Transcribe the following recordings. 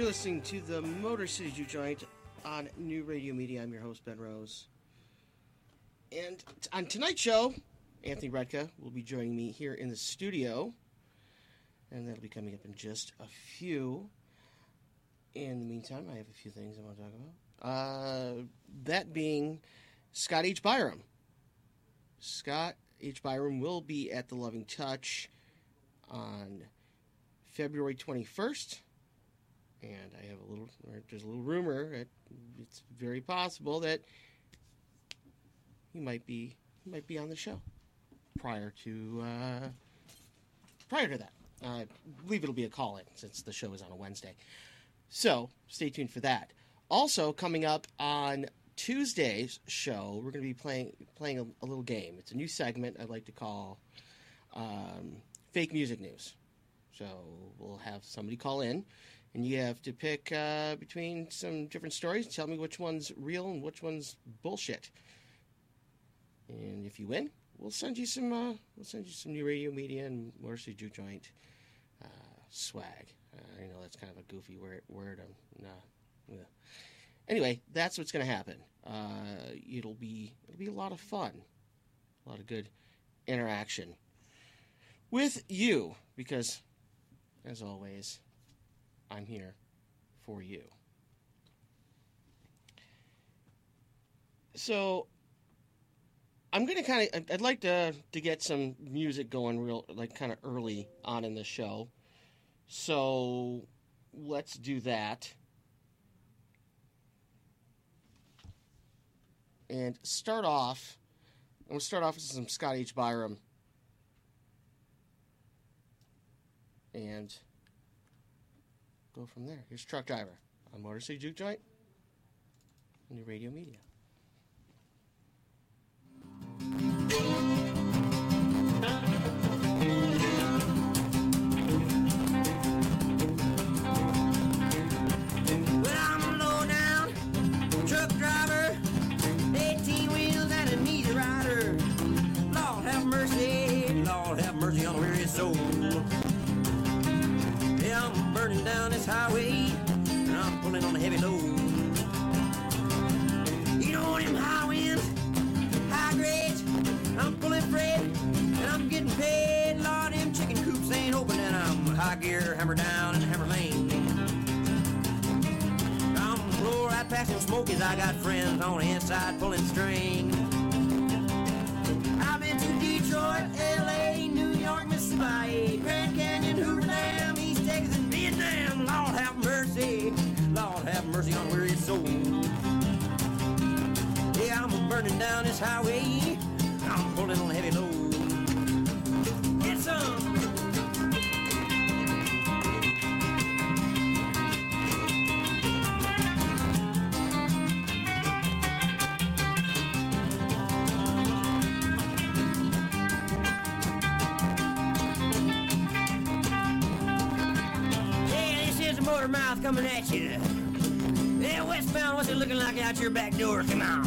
You're listening to the Motor City Juke Joint on New Radio Media. I'm your host, Ben Rose. And on tonight's show, Anthony Retka will be joining me here in the studio. And that'll be coming up in just a few. In the meantime, I have a few things I want to talk about. Uh, that being Scott H. Biram. Scott H. Biram will be at the Loving Touch on February 21st. And I have a little, there's a little rumor that it's very possible that he might be, might be on the show prior to, uh, prior to that. I believe it'll be a call in since the show is on a Wednesday. So stay tuned for that. Also, coming up on Tuesday's show, we're going to be playing playing a, a, little game. It's a new segment I'd like to call um, Fake Music News. So we'll have somebody call in, and you have to pick uh, between some different stories. Tell me which one's real and which one's bullshit. And if you win, we'll send you some. Uh, we'll send you some new radio media and Motor City Juke Joint uh, swag. I know that's kind of a goofy word. word um, nah, yeah. Anyway, that's what's going to happen. Uh, it'll be it'll be a lot of fun, a lot of good interaction with you because, as always, I'm here for you. So I'm gonna kind of. I'd like to to get some music going real, like kind of early on in the show. So let's do that. And start off. I'm gonna start off with some Scott H. Biram. And go from there. Here's Truck Driver on Motor City Juke Joint. and New radio media. Burning down this highway, and I'm pulling on a heavy load. You know them high winds, high grades, I'm pulling freight, and I'm getting paid. Lord, them chicken coops ain't open, and I'm high gear, hammer down in hammer lane. I'm blow right past them smokies, I got friends on the inside pulling string. I've been to Detroit, L.A., New York, Mississippi, Grand Canyon, mercy on weary soul. Yeah, I'm burning down this highway, I'm pulling on heavy load. Get some. Yeah, this is a motor mouth coming at you. Yeah, westbound, what's it looking like out your back door? Come on.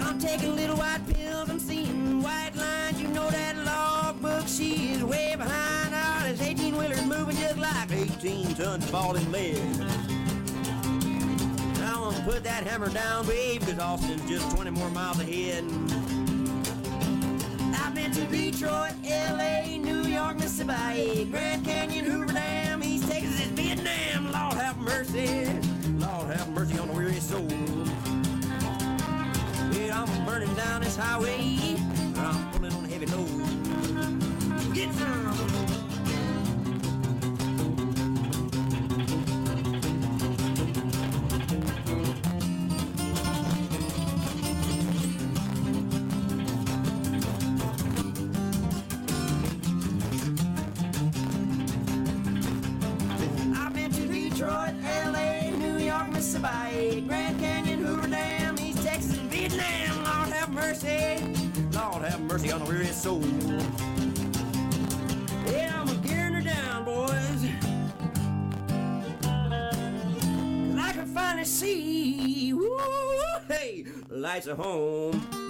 I'm taking little white pills, I'm seeing white lines. You know that logbook, she is way behind. All this 18 wheelers moving just like 18 tons of falling lead. I want to put that hammer down, babe, because Austin's just 20 more miles ahead. I've been to Detroit, L.A., New York, Mississippi, Grand Canyon, Hoover Dam, mercy, Lord have mercy on the weary soul. Yeah, I'm burning down this highway, I'm pulling on a heavy load. Get some. Lord on the weary soul. Yeah, I'm gearing her down, boys. Cause I can finally see, woo, hey, lights of home.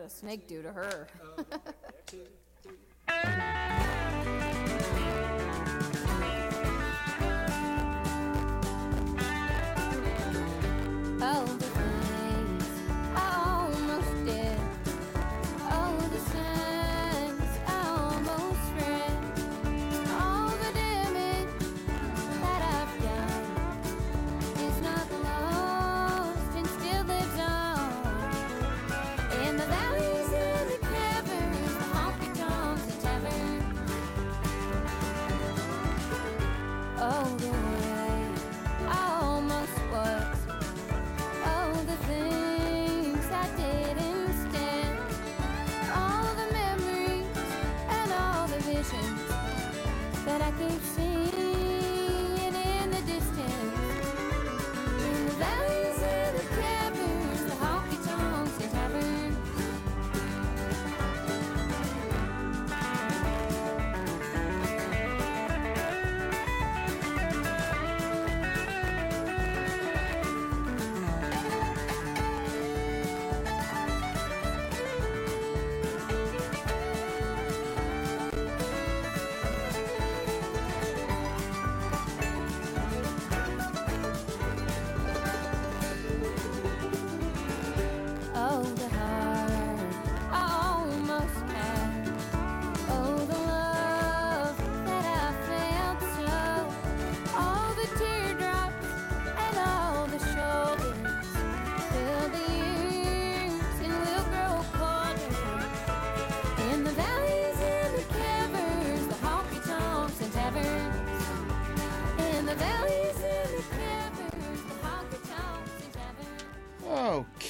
A snake do to her?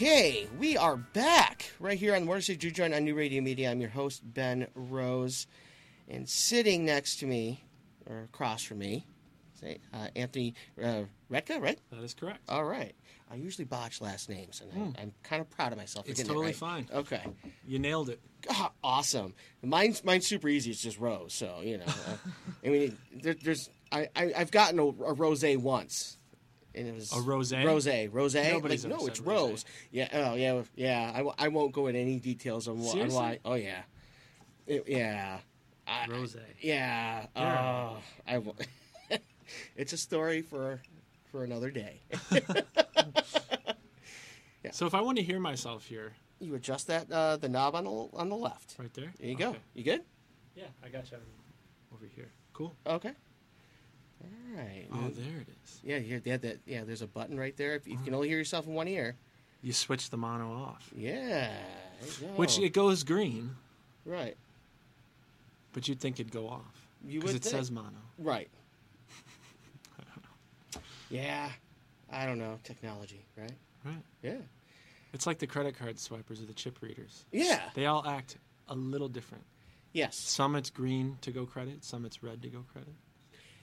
Okay, we are back right here on Motor City Juke Joint on New Radio Media. I'm your host, Ben Rose. And sitting next to me, or across from me, say, uh, Anthony uh, Retka, right? That is correct. All right. I usually botch last names, and I, I'm kind of proud of myself. It's getting it totally right. fine. Okay. You nailed it. Ah, awesome. Mine's mine's super easy. It's just rose. So you know, uh, I mean, there, there's I, I I've gotten a, a rose once, and it was A rosé? Rose, rose. Nobody's like, no, it's rosé. rose. Yeah. Oh yeah. Yeah. I, w- I won't go into any details on, wh- on why. Oh yeah. It- yeah. I, Rosé. Yeah. Yeah. Oh, I. w- it's a story for for another day. So if I want to hear myself here, you adjust that uh, the knob on the on the left. right there. There you go. You good? Yeah, I got you over here. Cool. Okay. All right. Oh, there it is. Yeah, you yeah, that, yeah. There's a button right there. If you can only hear yourself in one ear. You switch the mono off, Yeah. there you go. which it goes green, right. but you'd think it'd go off You would. because it says mono. Right. Yeah. I don't know technology, right? Right. Yeah. It's like the credit card swipers or the chip readers. Yeah. They all act a little different. Yes. Some it's green to go credit, some it's red to go credit.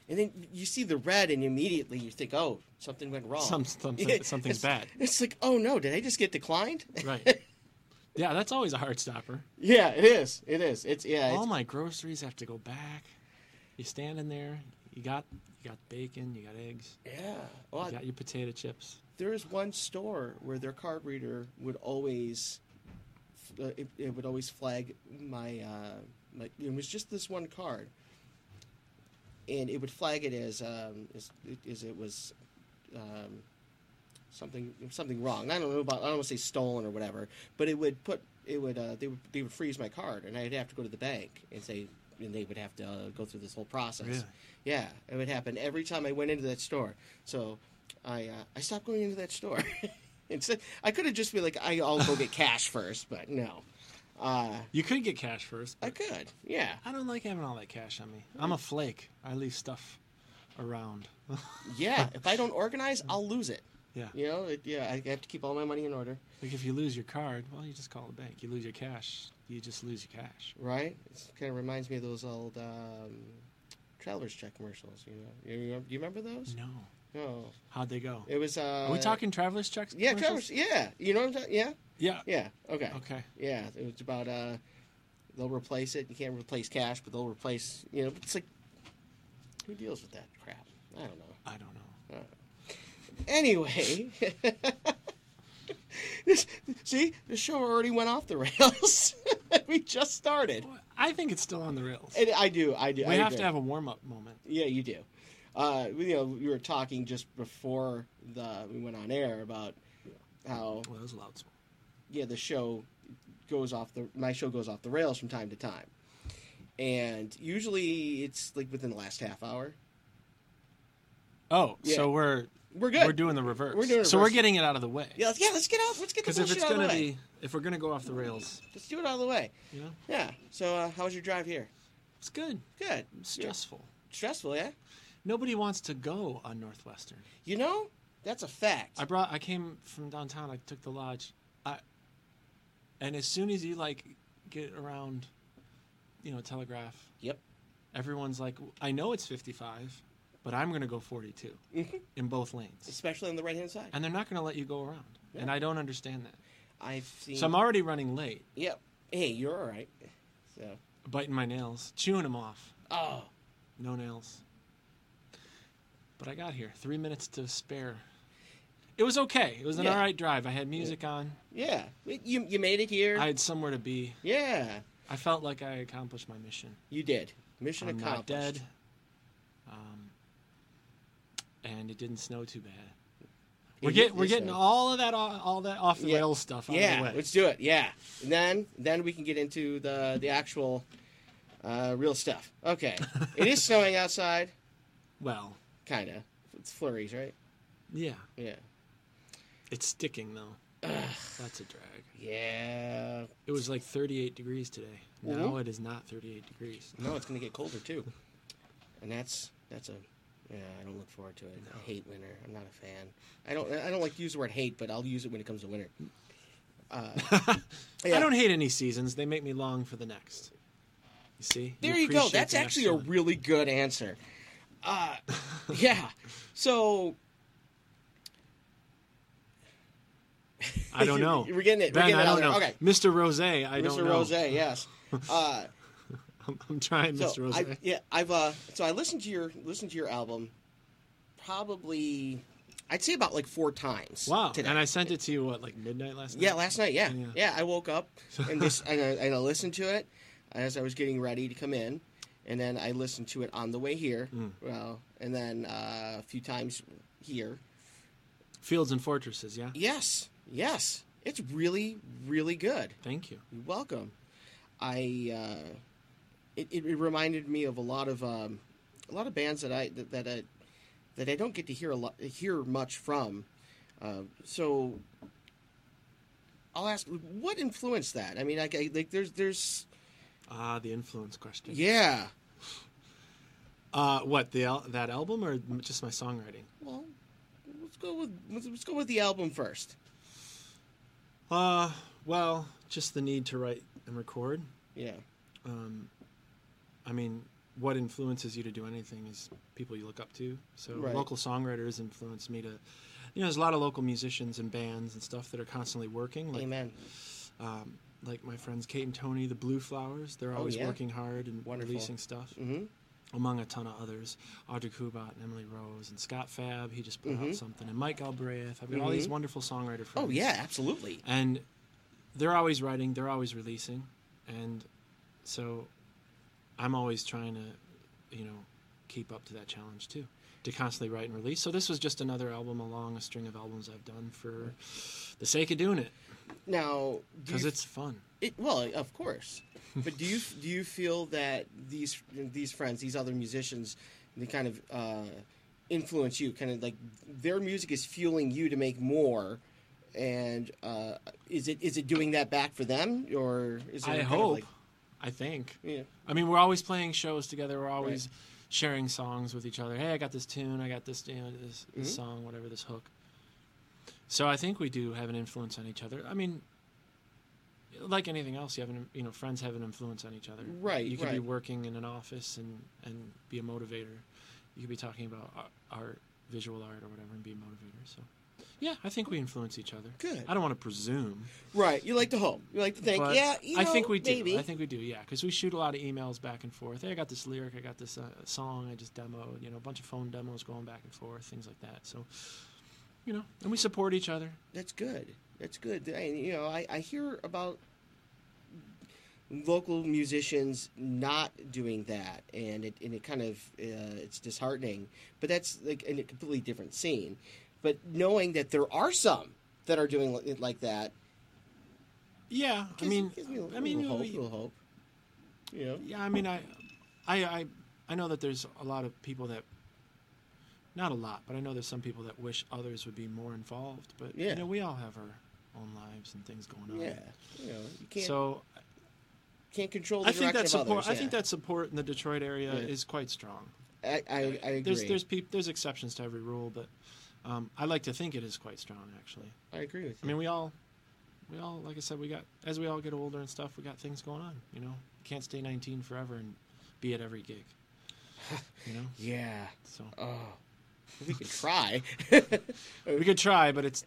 And then you see the red, and immediately you think, "Oh, something went wrong. Some, some, something's it's- bad. It's like, "Oh no, did I just get declined?" Right. Yeah, that's always a heart stopper. yeah, it is. It is. It's yeah. All It's, my groceries have to go back. You stand in there. You got you got bacon. You got eggs. yeah. Well, You got your potato chips. there is one store where their card reader would always uh, it, it would always flag my uh, my it was just this one card and it would flag it as um, as, as it was um, something something wrong I don't know about I don't want to say stolen or whatever but it would put it would uh, they would they would freeze my card and I'd have to go to the bank and say and they would have to uh, go through this whole process Really? yeah, it would happen every time I went into that store. So I uh, I stopped going into that store. Instead, I could have just been like, I, I'll go get cash first, but no. Uh, You could get cash first. I could, yeah, I don't like having all that cash on me. I'm a flake. I leave stuff around. yeah. if I don't organize, I'll lose it. yeah. You know, it, yeah, I have to keep all my money in order, Like if you lose your card, well, you just call the bank. You lose your cash, you just lose your cash. right? It kind of reminds me of those old um, traveler's check commercials. You know, you you remember those? No. No, How'd they go? it was. Uh, Are we talking traveler's checks? Yeah, travelers. Yeah, you know what I'm talking. Yeah, Yeah. yeah. Okay. Okay. Yeah, it was about uh, they'll replace it. You can't replace cash, but they'll replace. You know, it's like who deals with that crap? I don't know. I don't know. Anyway, This, see, the show already went off the rails. we just started. I think it's still on the rails. And I do, I do. we I have agree. to have a warm up moment. Yeah, you do. Uh, you know, we were talking just before the we went on air about how Well, that was loud. yeah the show goes off the my show goes off the rails from time to time, and usually it's like within the last half hour. Oh, Yeah. so we're We're good. we're doing the reverse. We're doing So we're getting it out of the way. yeah, let's, yeah. Let's get out. Let's get the Because if it's out of the way. be, if we're gonna go off the rails, let's do it out of the way. you know, Yeah. So uh, how was your drive here? it's good. Good. Stressful. Stressful, yeah. Nobody wants to go on Northwestern. You know, that's a fact. I brought. I came from downtown. I took the lodge. I, and as soon as you like get around, you know, Telegraph, Yep. everyone's like, I know it's 55, but I'm gonna go 42 Mhm. in both lanes, Especially on the right hand side. and they're not gonna let you go around. And I don't understand that. I've seen. So I'm already running late, Yep. Hey, you're all right. So. biting my nails, chewing them off. Oh. No nails. But I got here. Three minutes to spare. It was okay. It was an Yeah. all right drive. I had music on. Yeah. You you made it here. I had somewhere to be. yeah. I felt like I accomplished my mission. You did. Mission I'm accomplished. not dead. Um, and it didn't snow too bad. We're getting we're getting snow. all of that all, all that off the Yeah. rails stuff out Yeah. of the way. Let's do it. Yeah. And then then we can get into the the actual uh, real stuff. Okay. it is snowing outside. Well, Kind of. It's flurries, right? yeah, Yeah. it's sticking though. That's a drag. Yeah. It was like 38 degrees today. Now Mhm. it is not 38 degrees. No, it's gonna get colder too. And that's that's a yeah. I don't look forward to it. I hate winter. I'm not a fan. I don't I don't like to use the word hate, but I'll use it when it comes to winter. Uh, yeah. I don't hate any seasons. They make me long for the next. You see? There you, go. That's actually a really good answer. Uh, yeah. So I don't know. We're getting it. We're getting it I don't know. Okay. Mr. Rose, I don't know. Mr. Rose, yes. Uh, I'm, I'm trying, so Mr. Rose. I, yeah, I've uh, so I listened to your listened to your album, probably, I'd say about like four times. wow. today. And I sent it to you, what, like midnight last night? Yeah, last night. Yeah, Yeah. yeah. I woke up and just and I, and I listened to it as I was getting ready to come in, and then I listened to it on the way here. Mm. Well, and then uh, a few times here. Fields and Fortresses, yeah? Yes, yes. It's really, really good. Thank you. You're welcome. I uh, it, it, reminded me of a lot of um, a lot of bands that I that, that I that I don't get to hear a lot hear much from. Uh, so I'll ask, what influenced that? I mean, like, I, like there's there's Ah, the influence question. yeah. Uh, what, the al- that album or just my songwriting? Well, let's go with let's, let's go with the album first. Uh, well, just the need to write and record. Yeah. Um, I mean, what influences you to do anything is people you look up to. So Right. local songwriters influence me to. You know, there's a lot of local musicians and bands and stuff that are constantly working. Like, Amen. um, like my friends Kate and Tony, the Blue Flowers. They're Oh, always yeah? working hard and Wonderful. releasing stuff, hmm among a ton of others. Audra Kubat and Emily Rose and Scott Fab. He just put Mhm. out something. And Mike Galbraith. I've got all these Mhm. wonderful songwriter friends. Oh yeah, absolutely. And they're always writing, they're always releasing. And so I'm always trying to, you know, keep up to that challenge too. To constantly write and release. So this was just another album along a string of albums I've done for the sake of doing it. Now, Because it's fun. It, well, of course. But do you do you feel that these these friends, these other musicians, they kind of uh, influence you? Kind of like their music is fueling you to make more, and uh, is it is it doing that back for them, or is it I hope. like- I think. yeah, I mean, we're always playing shows together. We're always sharing songs with each other. Hey, I got this tune. I got this, you know, this, this Mhm. song, whatever, this hook. So I think we do have an influence on each other. I mean, like anything else, you have an, you know, friends have an influence on each other. Right, You could be working in an office and and be a motivator. You could be talking about art, visual art or whatever, and be a motivator. So. Yeah, I think we influence each other. Good. I don't want to presume. right. You like to hope. You like to think. But yeah, you I think we do. maybe. I think we do. Yeah, because we shoot a lot of emails back and forth. Hey, I got this lyric. I got this uh, song. I just demoed. You know, a bunch of phone demos going back and forth, things like that. So, you know, and we support each other. That's good. That's good. I, you know, I, I hear about local musicians not doing that, and it and it kind of uh, it's disheartening. But that's like in a completely different scene. But knowing that there are some that are doing it like that, Yeah, I mean, gives me a I mean, little hope, we- little hope. Know, Yeah, I mean, I, I, I, I know that there's a lot of people that, not a lot, but I know there's some people that wish others would be more involved. But Yeah. you know, we all have our own lives and things going on. yeah, you know, you can't So can't control the I think that support. others. I think that support in the Detroit area Yeah. is quite strong. I, I, I agree. There's there's peop, there's exceptions to every rule, but um, I like to think it is quite strong. Actually, I agree with you. I mean, we all, we all, like I said, we got as we all get older and stuff, we got things going on. You know, you can't stay 19 forever and be at every gig. You know, yeah. so Oh, we could try. we could try, but it's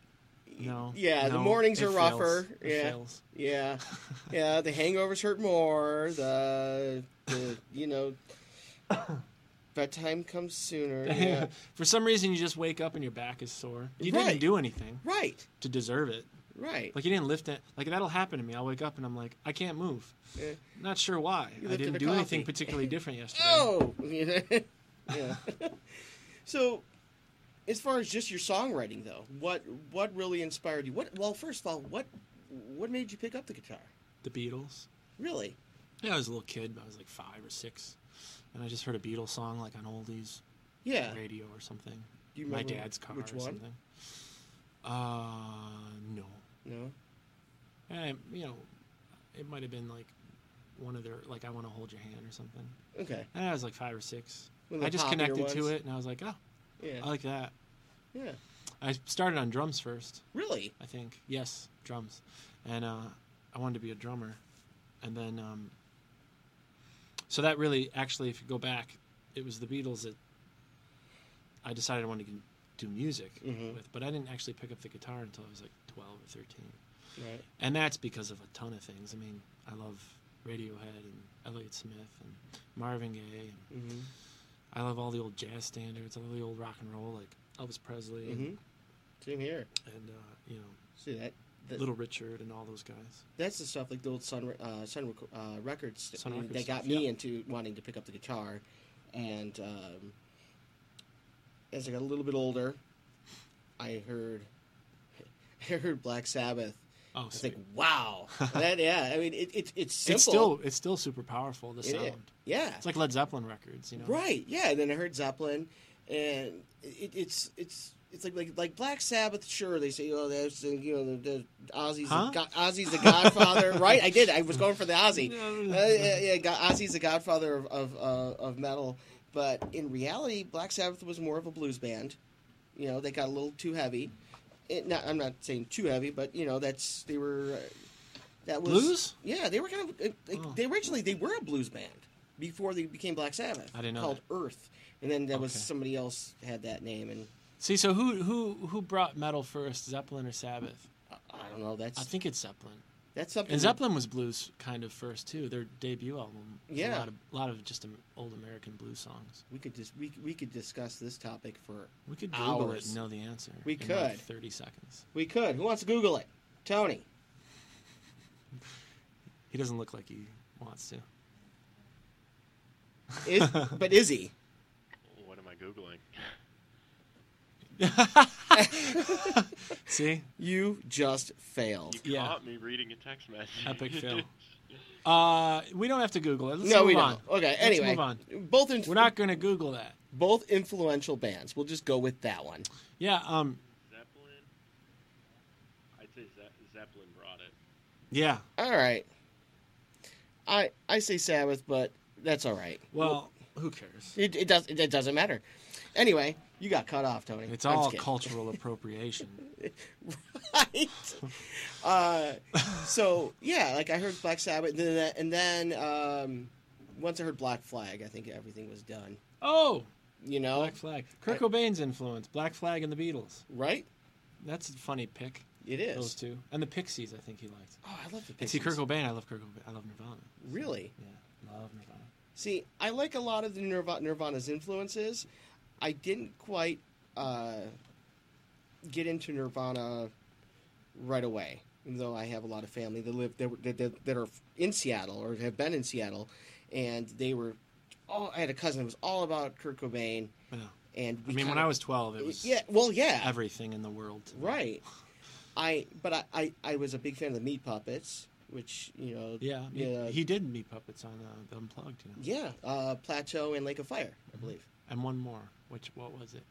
no. Yeah, the no, mornings it are fails. rougher. It Yeah. fails. yeah, yeah. The hangovers hurt more. The, the you know, bedtime comes sooner. Yeah. For some reason, you just wake up and your back is sore. You Right. didn't do anything right, to deserve it. right. Like you didn't lift it. Like that'll happen to me. I'll wake up and I'm like, I can't move. Yeah. Not sure why. I didn't do anything particularly different yesterday. Oh, yeah. so, as far as just your songwriting, though, what what really inspired you? What well, first of all, what what made you pick up the guitar? The Beatles. Really? Yeah, I was a little kid. I was like five or six, and I just heard a Beatles song like on oldies Yeah. radio or something. Do you My dad's car which or one? something. Uh, no. No. Eh, you know, it might have been like one of their like I want to hold your hand or something. Okay. And I was like five or six. One of the I just connected to it, and I was like, oh, Yeah. I like that. Yeah. I started on drums first. Really? I think. Yes, drums. And uh, I wanted to be a drummer. And then, um, so that really, actually, if you go back, it was the Beatles that I decided I wanted to do music Mhm. with. But I didn't actually pick up the guitar until I was like 12 or 13. Right. And that's because of a ton of things. I mean, I love Radiohead and Elliott Smith and Marvin Gaye. And Mm-hmm. I love all the old jazz standards, all the old rock and roll, like Elvis Presley Mm-hmm. and, Same here. and uh, you know, See that? that Little Richard and all those guys. that's the stuff like the old Sun uh, Sun uh, records Sun Records that got me yeah. into wanting to pick up the guitar, and um, as I got a little bit older, I heard I heard Black Sabbath. Oh, I was sweet. like, wow, that yeah. I mean, it, it it's simple. it's still it's still super powerful. The It is. sound. yeah, It's like Led Zeppelin records, you know. right, yeah. And then I heard Zeppelin, and it, it's it's. It's like, like like Black Sabbath. Sure, they say, oh, that's you know the, the Ozzy's Huh? the, Ozzy's the Godfather, right? I did. I was going for the Ozzy. Uh, yeah, yeah, Ozzy's the Godfather of of, uh, of metal, but in reality, Black Sabbath was more of a blues band. You know, they got a little too heavy. It, not, I'm not saying too heavy, but you know, that's they were. Uh, that was Blues? Yeah, they were kind of. uh, Like, Oh. They originally they were a blues band before they became Black Sabbath. I didn't know called Earth, and then there was somebody else had that name, and See, so who who who brought metal first, Zeppelin or Sabbath? I, I don't know. That's I think it's Zeppelin. That's something. And that- Zeppelin was blues kind of first too. Their debut album. Yeah. A lot of, a lot of just old American blues songs. We could just we, we could discuss this topic for We could Google it Hours. and know the answer. We in could. Like Thirty seconds. we could. Who wants to Google it? Tony. He doesn't look like he wants to. Is, but is he? What am I googling? See, You just failed. You Yeah. caught me reading a text message. epic fail. Uh, we don't have to Google it. Let's no, move we on. don't. Okay. Let's Anyway, move on. both in, We're not going to Google that. both influential bands. We'll just go with that one. Yeah. Um. Zeppelin. I'd say Ze- Zeppelin brought it. Yeah. All right. I I say Sabbath, but that's all right. Well, who cares? It, it does it, doesn't matter. Anyway, you got cut off, Tony. It's I'm all cultural appropriation. right. Uh, so yeah, like I heard Black Sabbath, and then, and then um, once I heard Black Flag, I think everything was done. Oh, You know, Black Flag. Kurt Cobain's influence. Black Flag and the Beatles. right? That's a funny pick. It is. Those two and the Pixies. I think he liked. Oh, I love the And see, Kurt Cobain. I love Kurt Cobain. I love Nirvana. Really? Yeah, love Nirvana. See, I like a lot of the Nirvana, Nirvana's influences. I didn't quite uh, get into Nirvana right away. Even though I have a lot of family that live that, that, that, are in Seattle or have been in Seattle, and they were all. I had a cousin that was all about Kurt Cobain, Yeah. and I mean, when kinda- I was 12, it was yeah, well, yeah, everything in the world. right. I but I, I I was a big fan of the Meat Puppets, which you know Yeah, he, he did Meat puppets on uh, the Unplugged, you know. yeah uh, Plateau and Lake of Fire, I Mm-hmm. And one more, which what was it?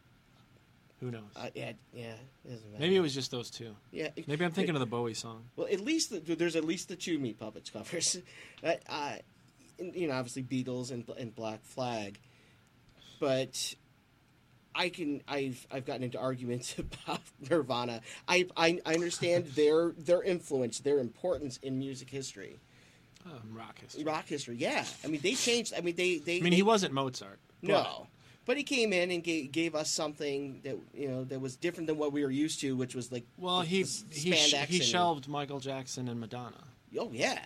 Who knows? Uh, yeah, yeah, it. Maybe it was just those two. yeah. Maybe I'm thinking of the Bowie song. Well, at least the, there's at least the two Meat Puppets covers. uh, uh, you know, obviously Beatles and, and Black Flag, but I can I've I've gotten into arguments about Nirvana. I I, I understand their their influence, their importance in music history, Um, rock history. rock history. Yeah, I mean they changed. I mean they they I mean, they- he wasn't Mozart. no. But he came in and gave, gave us something that you know that was different than what we were used to, which was like Well, the- he the he, sh- he and- shelved Michael Jackson and Madonna. Oh yeah,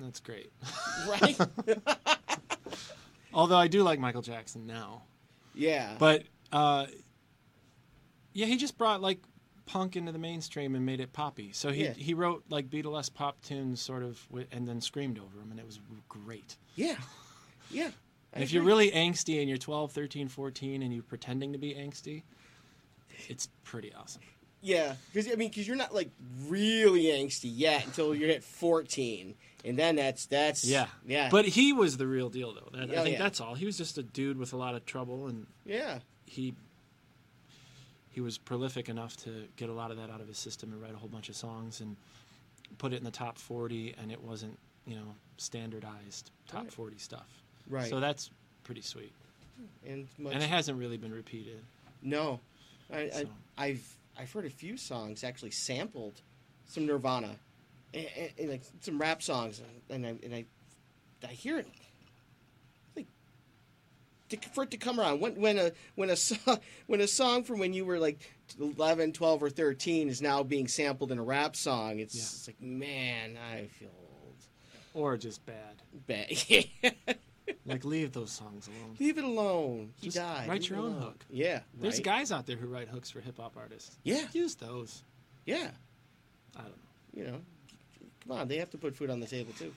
That's great. right. Although I do like Michael Jackson now, yeah, but uh, yeah, he just brought like punk into the mainstream and made it poppy. So he Yeah. he wrote like Beatles pop tunes, sort of, and then screamed over them, and it was great. Yeah. Yeah. And if you're really angsty and you're 12, 13, 14, and you're pretending to be angsty, it's pretty awesome. Yeah, because I mean, because you're not like really angsty yet until you're at 14, and then that's that's Yeah, yeah, But he was the real deal, though. That, Oh, I think yeah. that's all. He was just a dude with a lot of trouble, and yeah, he he was prolific enough to get a lot of that out of his system and write a whole bunch of songs and put it in the top 40, and it wasn't you know standardized top Right. 40 stuff. Right. So that's pretty sweet, and much, and it hasn't really been repeated. no, I, I So. I've I've heard a few songs actually sampled some Nirvana, and, and, and, like some rap songs, and I and I I hear it. Like, to, for it to come around when when a when a song when a song from when you were like 11, 12, or thirteen is now being sampled in a rap song, it's, Yeah. it's like man, I feel old. Or just bad. Bad. Like leave those songs alone. Leave it alone. He Just died. write Leave your own alone. hook. Yeah. There's right? guys out there who write hooks for hip hop artists. Yeah. Use those. Yeah. I don't know. You know, come on. They have to put food on the table too.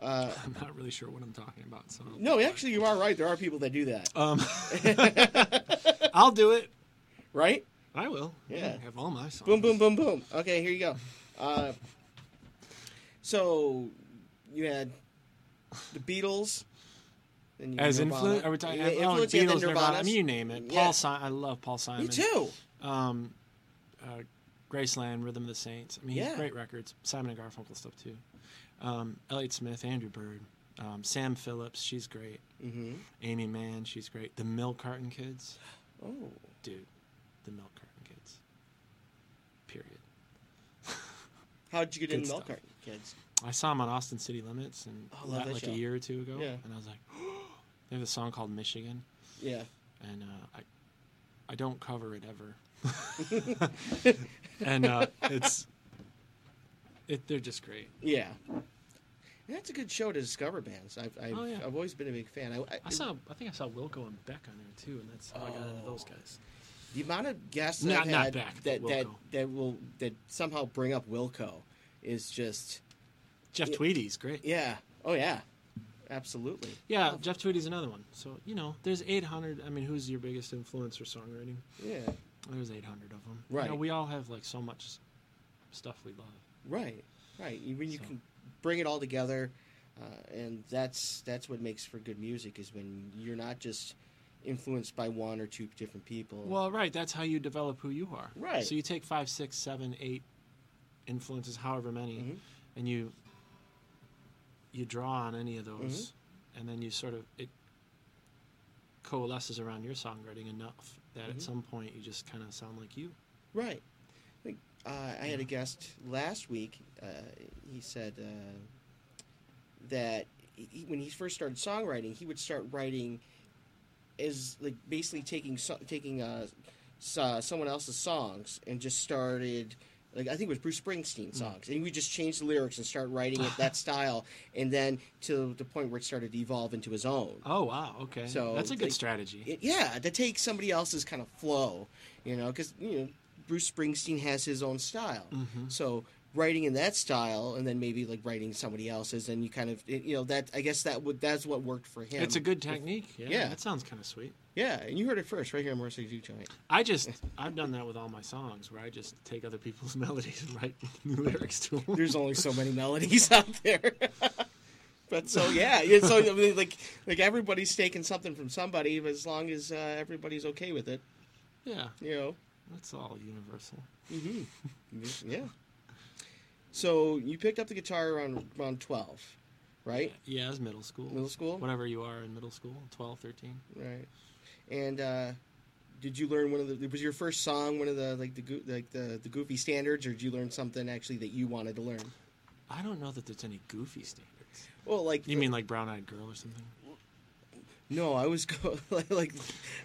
Uh, I'm not really sure what I'm talking about. So no, actually, you are right. There are people that do that. um, I'll do it. Right? I will. Yeah. I have all my songs. Boom, boom, boom, boom. Okay, here you go. Uh, so you had the Beatles. As influence, are we talking? Yeah, oh, influence, yeah, Beatles, Nirvana. I mean, you name it. Yeah. Paul Simon. I love Paul Simon. Me too. Um, uh, Graceland, Rhythm of the Saints. I mean, Yeah. great records. Simon and Garfunkel stuff too. Um, Elliott Smith, Andrew Bird, um, Sam Phillips. She's great. Mm-hmm. Aimee Mann. She's great. The Milk Carton Kids. Oh, Dude, the Milk Carton Kids. Period. how'd you get into in Milk. Carton Kids? I saw them on Austin City Limits and Oh, that, that like show. a year or two ago. Yeah. And I was like, they have a song called Michigan, Yeah. and uh, I I don't cover it ever. and uh, it's it they're just great. Yeah. That's a good show to discover bands. I've I've, Oh, yeah. I've always been a big fan. I, I, I saw I think I saw Wilco and Beck on there too, and that's how I got into those Oh. guys. the amount of guests Not- I've not had Beck, that that that will that somehow bring up Wilco is just Jeff Yeah. Tweedy's great. yeah. Oh yeah. Absolutely. Yeah, Jeff Tweedy's another one. So you know, there's 800. I mean, who's your biggest influence for songwriting? Yeah. There's 800 of them. Right. You know, we all have like so much stuff we love. Right. Right. You- When you So- can bring it all together, uh, and that's that's what makes for good music is when you're not just influenced by one or two different people. Well, right. That's how you develop who you are. Right. So you take five, six, seven, eight influences, however many, Mhm. and you you draw on any of those, Mm-hmm. and then you sort of it coalesces around your songwriting enough that Mhm. at some point you just kind of sound like you. Right. I, think, uh, I had a guest last week. Uh, he said uh, that he, when he first started songwriting, he would start writing as like basically taking so, taking uh, s- uh, someone else's songs and just started. Like I think it was Bruce Springsteen songs, and we just changed the lyrics and start writing it that style, and then to the point where it started to evolve into his own. Oh wow, okay. So, that's a good like, strategy. It- yeah, to take somebody else's kind of flow, you know, because you know Bruce Springsteen has his own style. Mm-hmm. So writing in that style, and then maybe like writing somebody else's, and you kind of you know that I guess that would that's what worked for him. It's a good technique. Yeah, Yeah. that sounds kind of sweet. yeah, and you heard it first right here on Motor City Juke Joint. I just I've done that with all my songs where I just take other people's melodies and write new lyrics to them. There's only so many melodies out there. But so yeah, so I mean, like like everybody's taking something from somebody, but as long as uh, everybody's okay with it, yeah, you know. that's all universal. Yeah. So you picked up the guitar around around twelve, right? Yeah, it's middle school. Middle school? Whatever you are in middle school, 12, 13. Right. And uh, did you learn one of the? Was your first song one of the like the like the the goofy standards, or did you learn something actually that you wanted to learn? I don't know that there's any goofy standards. Well, like You mean like Brown Eyed Girl or something? no? I was go- like like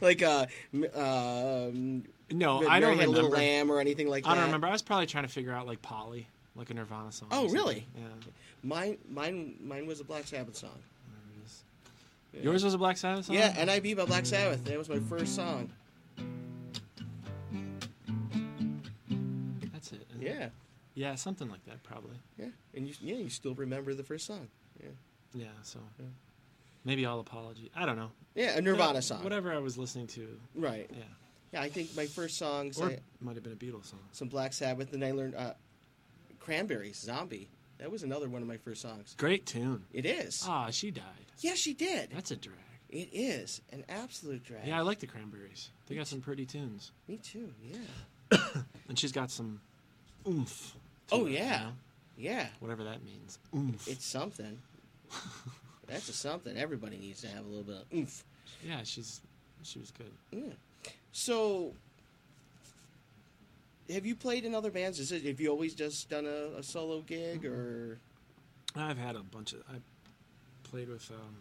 like uh, um, No, I don't a Little. Lamb or anything like that. I don't remember. I was probably trying to figure out like Polly, like a Nirvana song. Oh, really? Yeah. Mine mine mine was a Black Sabbath song. is. Yours was a Black Sabbath song? Yeah, NIB by Black Sabbath. That was my first song. That's it. isn't it? Yeah, Yeah, something like that probably. yeah, and you yeah you still remember the first song. Yeah, Yeah, so Yeah. maybe I'll apology. I don't know. yeah, a Nirvana Yeah, song. Whatever I was listening to. Right. Yeah. Yeah, I think my first songs, Or I, might have been a Beatles song. some Black Sabbath, and I learned uh, Cranberries, Zombie. That was another one of my first songs. Great tune. It is. Ah, she died. yeah, she did. That's a drag. It is an absolute drag. Yeah, I like the Cranberries. They got some pretty tunes. Me too. Yeah. And she's got some oomph. Oh her, you yeah, know? yeah. Whatever that means. Oomph. It's something. That's a something. Everybody needs to have a little bit of oomph. yeah, she's she was good. Yeah. So, have you played in other bands? Is it have you always just done a, a solo gig or? I've had a bunch of. I played with um,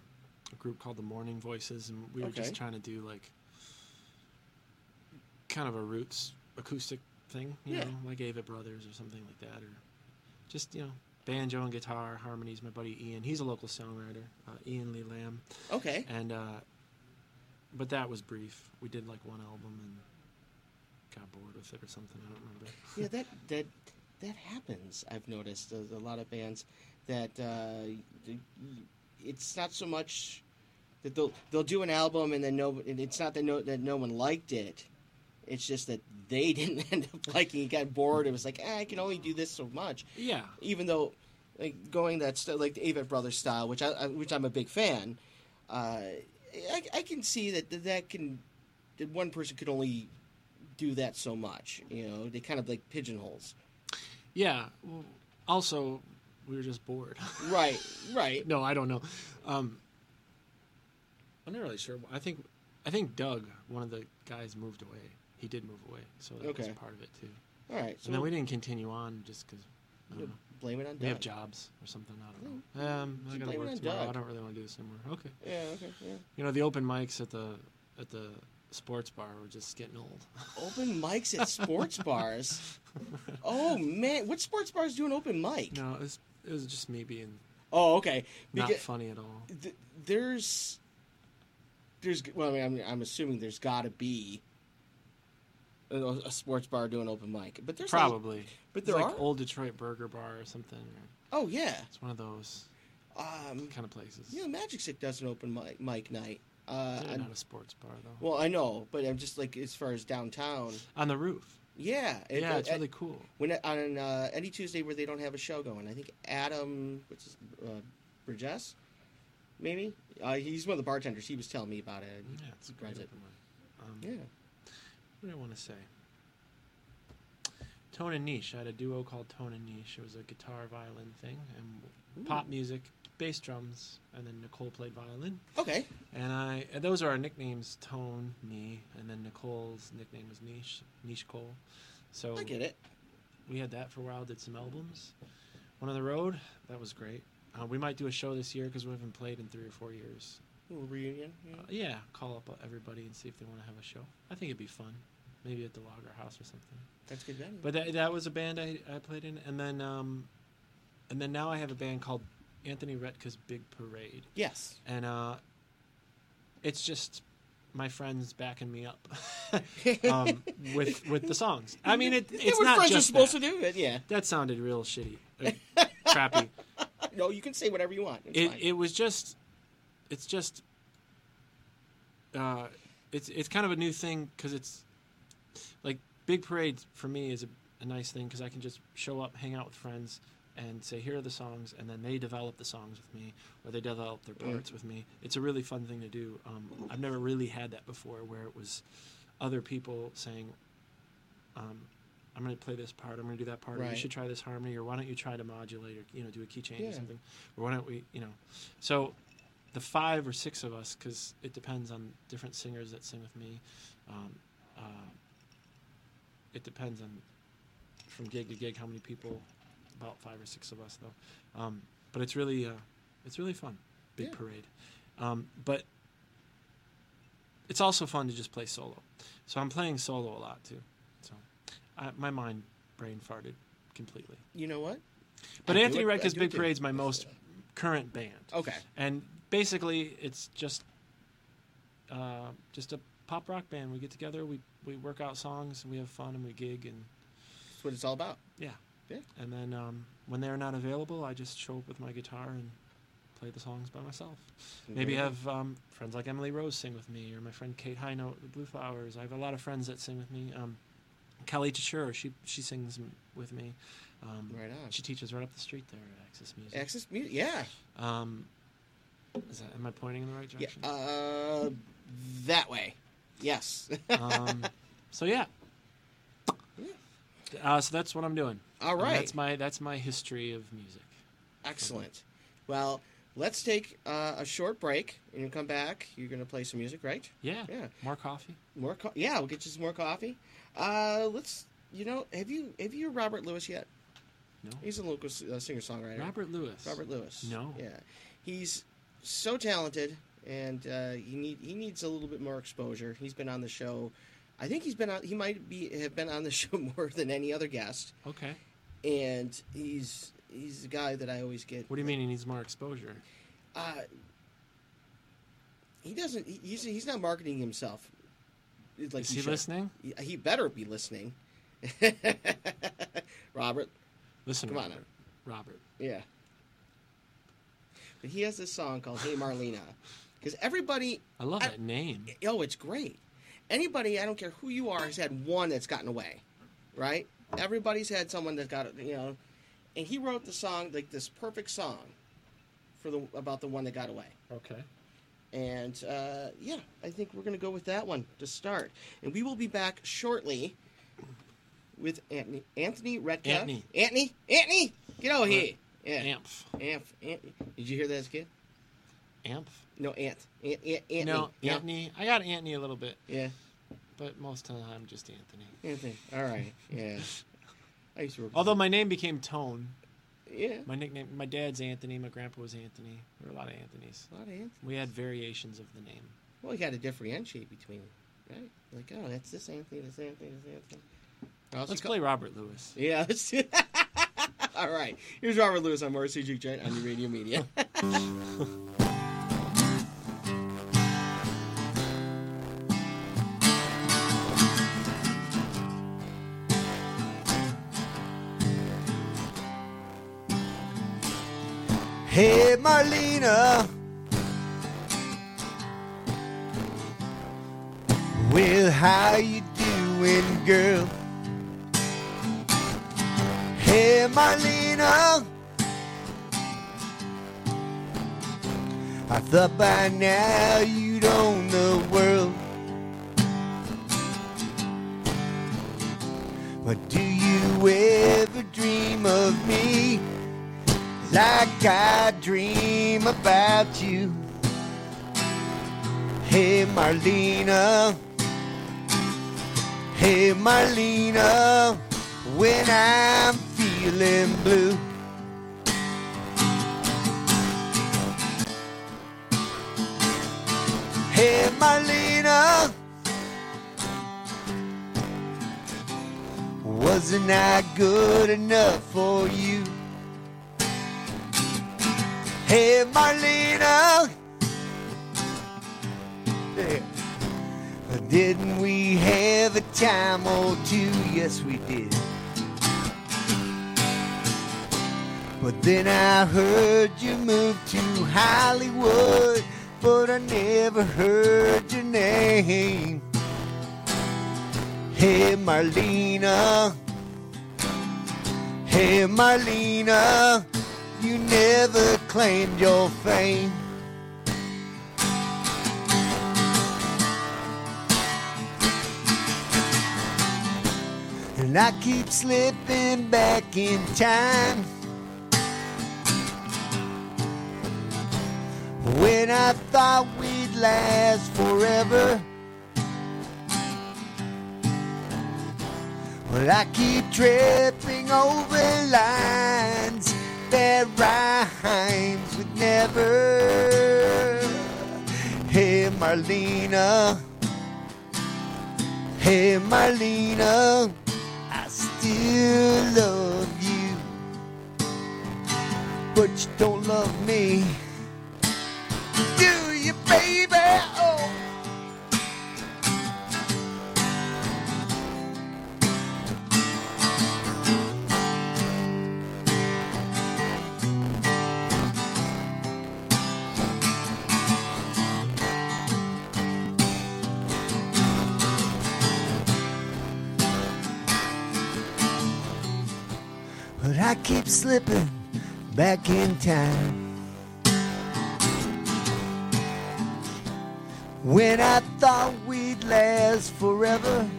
a group called the Morning Voices, and we were Okay. just trying to do like kind of a roots acoustic thing, you Yeah. know, like Avett Brothers or something like that, or just you know banjo and guitar harmonies. My buddy Ian, he's a local songwriter, uh, Ian Lee Lamb, Okay. and uh, but that was brief. We did like one album and got bored with it or something. I don't remember. yeah, that that that happens. I've noticed There's a lot of bands that uh, it's not so much that they'll they'll do an album and then no, and it's not that no that no one liked it. It's just that they didn't end up liking. it, got bored. It was like eh, I can only do this so much. Yeah, Even though like going that st- like the Avett Brothers style, which I, I which I'm a big fan. Uh, I, I can see that that can that one person could only do that so much. You know, they kind of like pigeonholes. yeah. Well, also, we were just bored. Right, right. no, I don't know. Um, I'm not really sure. I think I think Doug, one of the guys, moved away. He did move away, so that was part of it too. All right. So and then we didn't continue on just because blame it on we have jobs or something. I don't know. Um, I gotta work tomorrow. Doug. I don't really want to do this anymore. Okay. Yeah. Okay. Yeah. You know the open mics at the at the sports bar We're just getting old. Open mics at sports bars. Oh man, what sports bars do an open mic? no, it was it was just me being Oh, okay. not Beca- funny at all. th- there's there's well, I mean, I'm, I'm assuming there's got to be a, a sports bar doing open mic, but there's Probably, but It's there like are. old Detroit Burger Bar or something. Oh yeah, it's one of those um, kind of places. Yeah, Magic Stick does an open mic, mic night. Uh, They're not a sports bar though. well, I know, but I'm just like as far as downtown. On the roof. Yeah, it- yeah, it's uh, really cool. when on uh, any Tuesday where they don't have a show going. I think Adam, what's his, uh, Burgess, maybe uh, he's one of the bartenders. He was telling me about it. Yeah, it's a great it. Um, Yeah. What do I want to say? Tone and Niche. I had a duo called Tone and Niche. It was a guitar violin thing and pop music, bass drums, and then Nicole played violin. Okay. And I and those are our nicknames: Tone, me, and then Nicole's nickname was Niche, Niche Cole. So I get it. we had that for a while. Did some albums. One on the road. That was great. Uh, we might do a show this year because we haven't played in three or four years. A little reunion. Yeah. Uh, yeah, call up everybody and see if they want to have a show. I think it'd be fun. Maybe at the Lager House or something. That's good venue. But that, that was a band I, I played in, and then um, and then now I have a band called Anthony Retka's Big Parade, yes. and uh, it's just my friends backing me up um, with with the songs. I mean, it, it's what not friends are just supposed that. to do it. Yeah. That sounded real shitty, uh, crappy. No, you can say whatever you want. It it was just, it's just, uh, it's it's kind of a new thing because it's like big parade for me is a, a nice thing because I can just show up, hang out with friends, and say here are the songs, and then they develop the songs with me, or they develop their parts with me. It's a really fun thing to do. Um, I've never really had that before, where it was other people saying, um, "I'm going to play this part. I'm going to do that part. Or Right. you should try this harmony, or why don't you try to modulate, or you know, do a key change Yeah. or something, or why don't we, you know?" So the five or six of us, because it depends on different singers that sing with me. Um, uh, it depends on from gig to gig how many people. About five or six of us though, um, but it's really uh, it's really fun. Big Yeah. parade, um, but it's also fun to just play solo. So I'm playing solo a lot too. So I, my mind brain farted completely. you know what? But I Anthony it- I Retka's do it Big. Parade's my most current band. Okay. And basically, it's just uh, just a pop rock band. We get together, we we work out songs, and we have fun, and we gig, and That's what it's all about. yeah. Yeah. And then um, when they're not available, I just show up with my guitar and play the songs by myself. Maybe have um, friends like Emily Rose sing with me, or my friend Kate Hinote, the Blue Flowers. I have a lot of friends that sing with me. Um, Kelly Tashura, she she sings m- with me. Um, Right on. She teaches right up the street there at Access Music. Access music. Yeah. Um, is that, am I pointing in the right Yeah. direction? Uh, that way. Yes. um, so yeah. Uh, so that's what I'm doing. All right. And. That's my that's my history of music. Excellent. Well, let's take uh, a short break and you come back. You're going to play some music, right? Yeah. Yeah. More coffee. More co- Yeah, we'll get you some more coffee. Uh, let's. You know, have you have you heard Robert Lewis yet? No. He's a local uh, singer songwriter. Robert Lewis. Robert Lewis. No. Yeah, he's so talented, and uh, he need he needs a little bit more exposure. He's been on the show. I think he's been on. He might be have been on the show more than any other guest, Okay. and he's he's the guy that I always get. What do you mean he needs more exposure? Uh, he doesn't. He's he's not marketing himself. Like Is he should. listening? He- He better be listening. Robert, Listen, Come on Robert. Robert. yeah. But he has this song called "Hey Marlena," because everybody I love I- that name. Oh, it's great. Anybody, I don't care who you are, has had one that's gotten away, right? Everybody's had someone that got, you know, and he wrote the song like this perfect song for the about the one that got away. Okay. And uh, yeah, I think we're going to go with that one to start. And we will be back shortly with Anthony Anthony Retka. Anthony. Anthony, Anthony, get over here. Yeah, Amph. Amp, Anthony. Did you hear that as a kid? Amph. No, Ant, Ant, Ant Anthony. No, Anthony. I got Anthony a little bit, Yeah. but most of the time just Anthony. Anthony. All right. Yeah. I used to work. Although my name became Tone. yeah, My nickname, my dad's Anthony. My grandpa was Anthony. There were a lot of Anthonys. a lot of Anthony. We had variations of the name. Well, you got to differentiate between, right? Like, oh, that's this Anthony, this Anthony, this Anthony. Let's play Robert Lewis. Yeah. Let's do All right. Here's Robert Lewis on Motor City Juke Joint on your radio media. Hey, Marlena. Well, how you doing, girl? Hey, Marlena. I thought by now you'd own the world. But do you ever dream of me? Like I dream about you. Hey Marlena, hey Marlena, when I'm feeling blue. Hey Marlena, wasn't I good enough for you? Hey, Marlena. Yeah. Didn't we have a time or two? Yes, we did. But then I heard you moved to Hollywood, but I never heard your name. Hey, Marlena. Hey, Marlena, you never claimed your fame. And I keep slipping back in time. When I thought we'd last forever. Well, I keep tripping over lines that rhymes with never. Hey, Marlena. Hey, Marlena. I still love you. But you don't love me. Do you, baby? Keep slipping back in time. When I thought we'd last forever.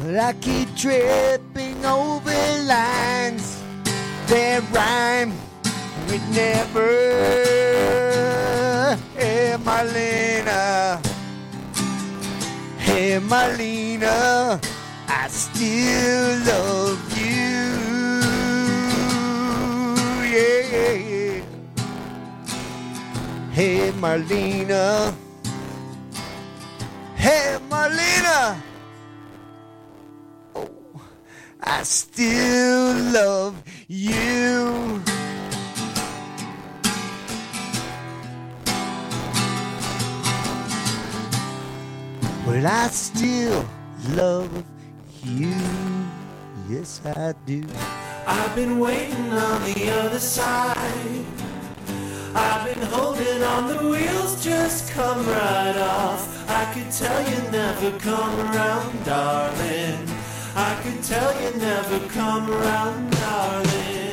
But I keep tripping over lines that rhyme with never. Hey, Marlena. Hey, Marlena. Still love you. Yeah. Hey, Marlena. Hey, Marlena. Oh, I still love you. Well, I still love you. Yes, I do. I've been waiting on the other side. I've been holding on the wheels, just come right off. I could tell you never come around, darling. I could tell you never come around, darling.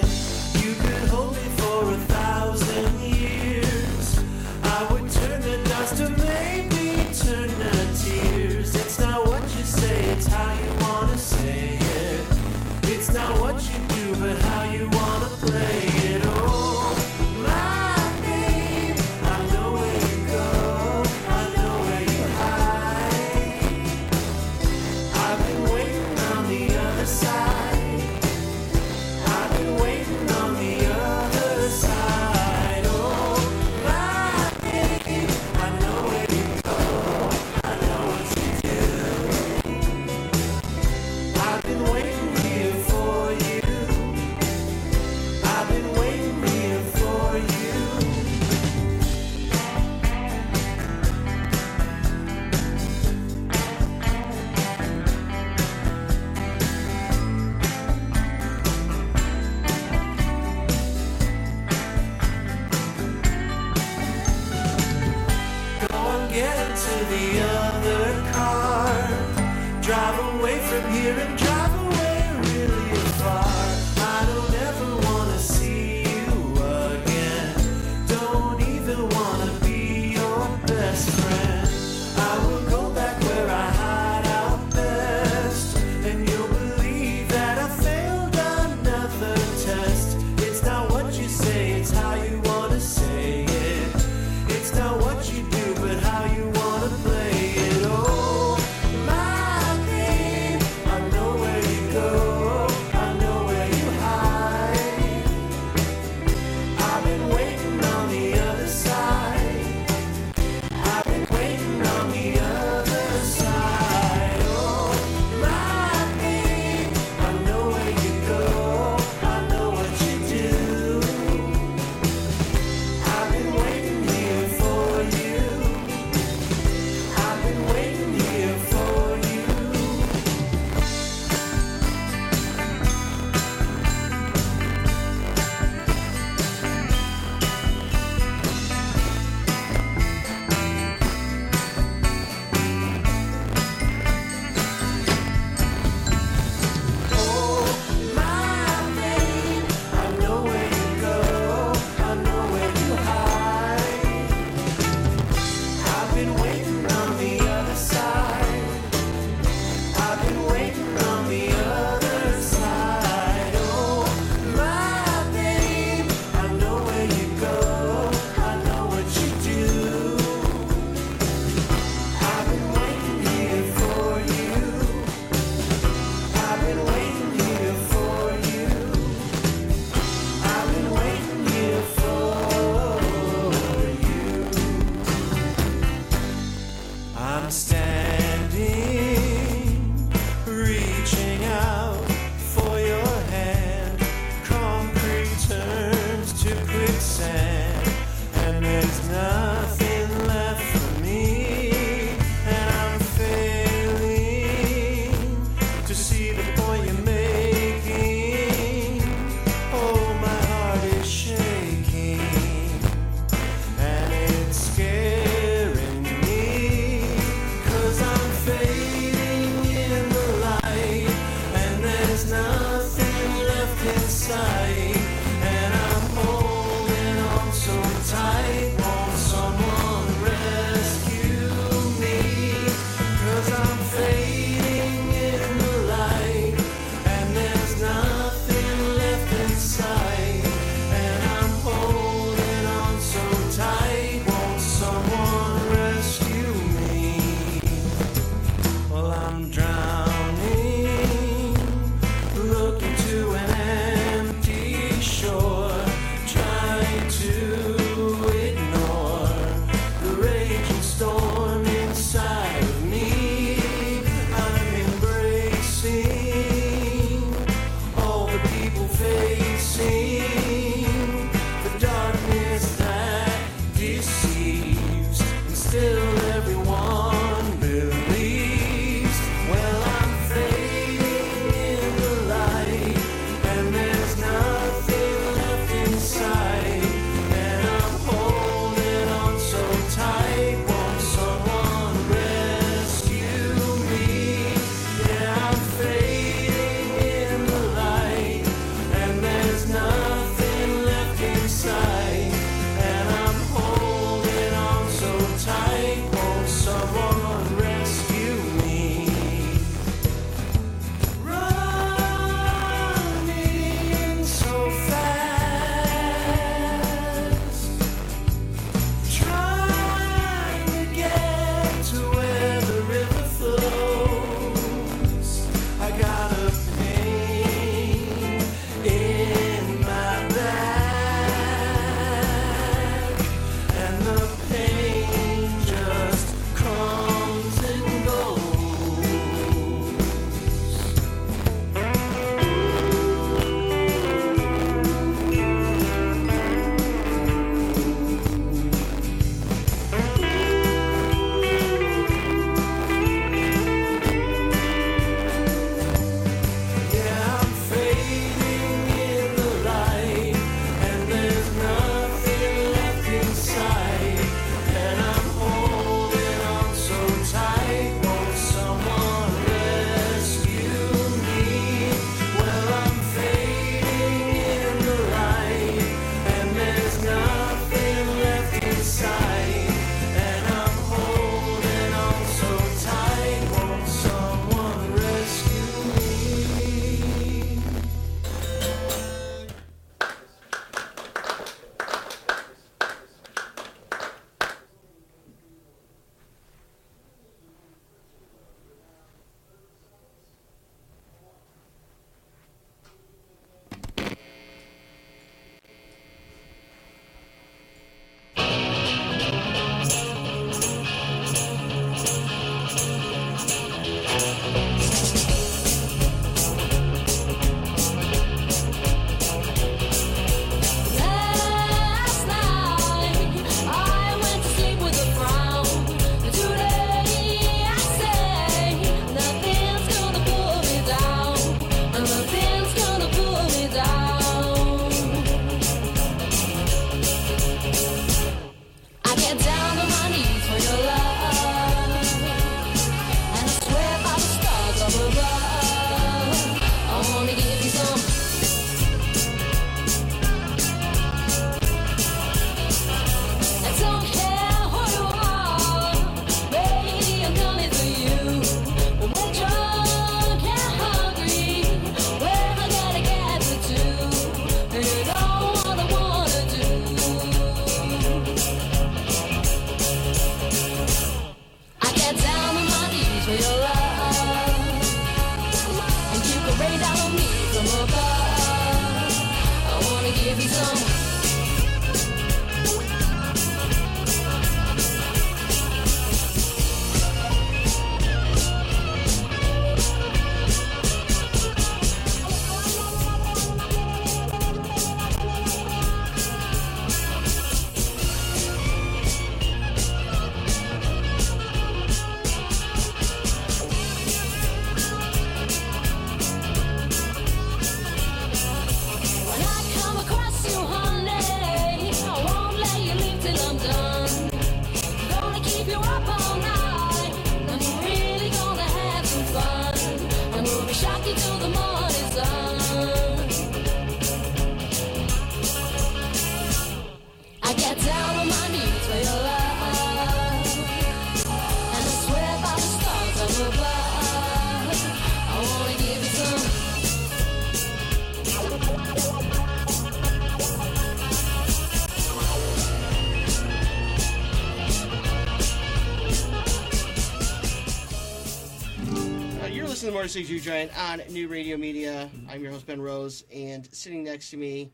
106 Giant on New Radio Media. I'm your host, Ben Rose, and sitting next to me,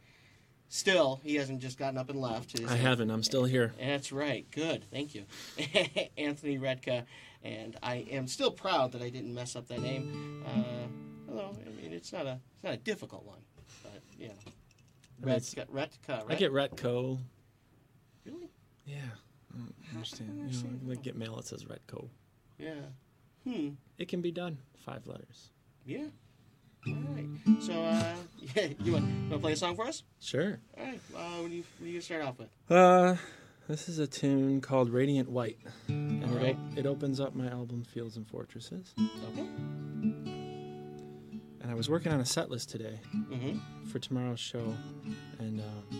still, he hasn't just gotten up and left. I haven't. I'm still here. That's right. Good. Thank you. Anthony Retka, and I am still proud that I didn't mess up that name. Uh, although, I mean, it's not a, it's not a difficult one, but, yeah. know. Retka, Retka, I get Retko. Really? Yeah. I understand. I understand. You know, like get mail that says Retko. Yeah. Hmm. It can be done. Five letters. Yeah. All right. So, uh, yeah, you want, you want to play a song for us? Sure. All right. Uh, what do you what do you start off with? Uh, this is a tune called Radiant White, and All it, it opens up my album Fields and Fortresses. Okay. And I was working on a set list today Mm-hmm. for tomorrow's show, and uh,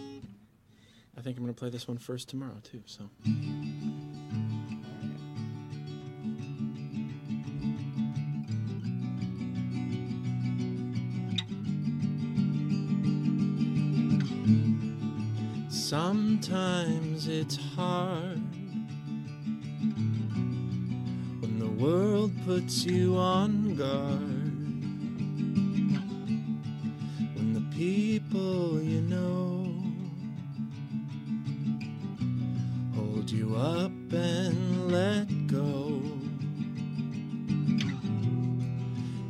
I think I'm going to play this one first tomorrow too. So. Sometimes it's hard when the world puts you on guard. When the people you know hold you up and let go.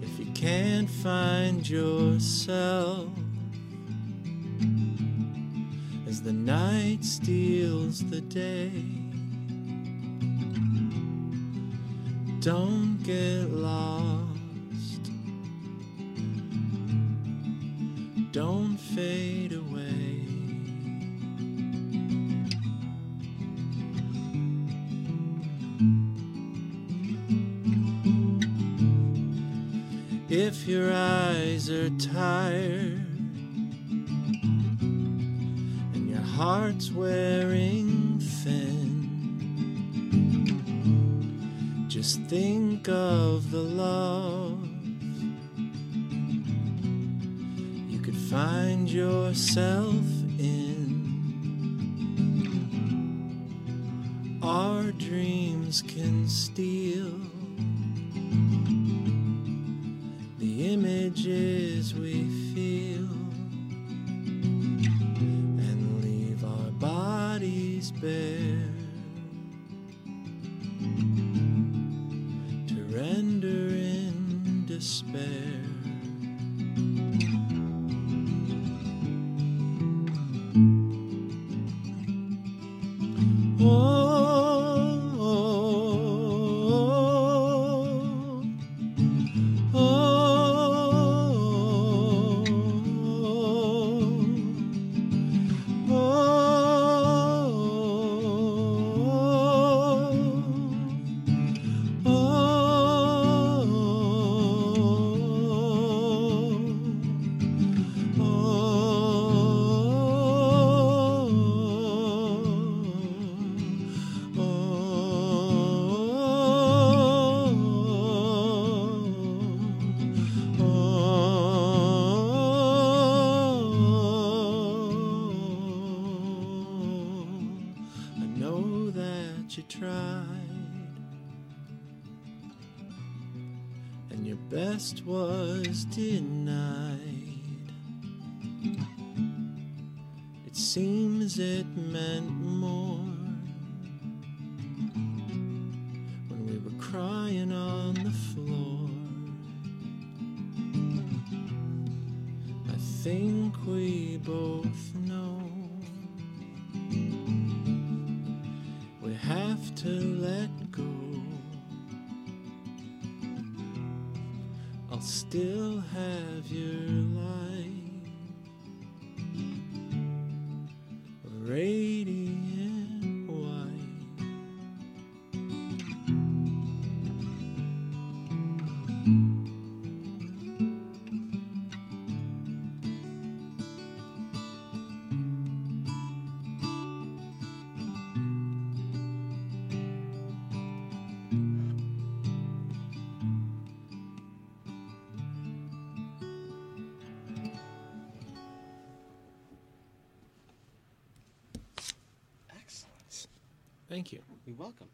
If you can't find yourself the night steals the day. Don't get lost. Yourself best was denied. Thank you. You're welcome.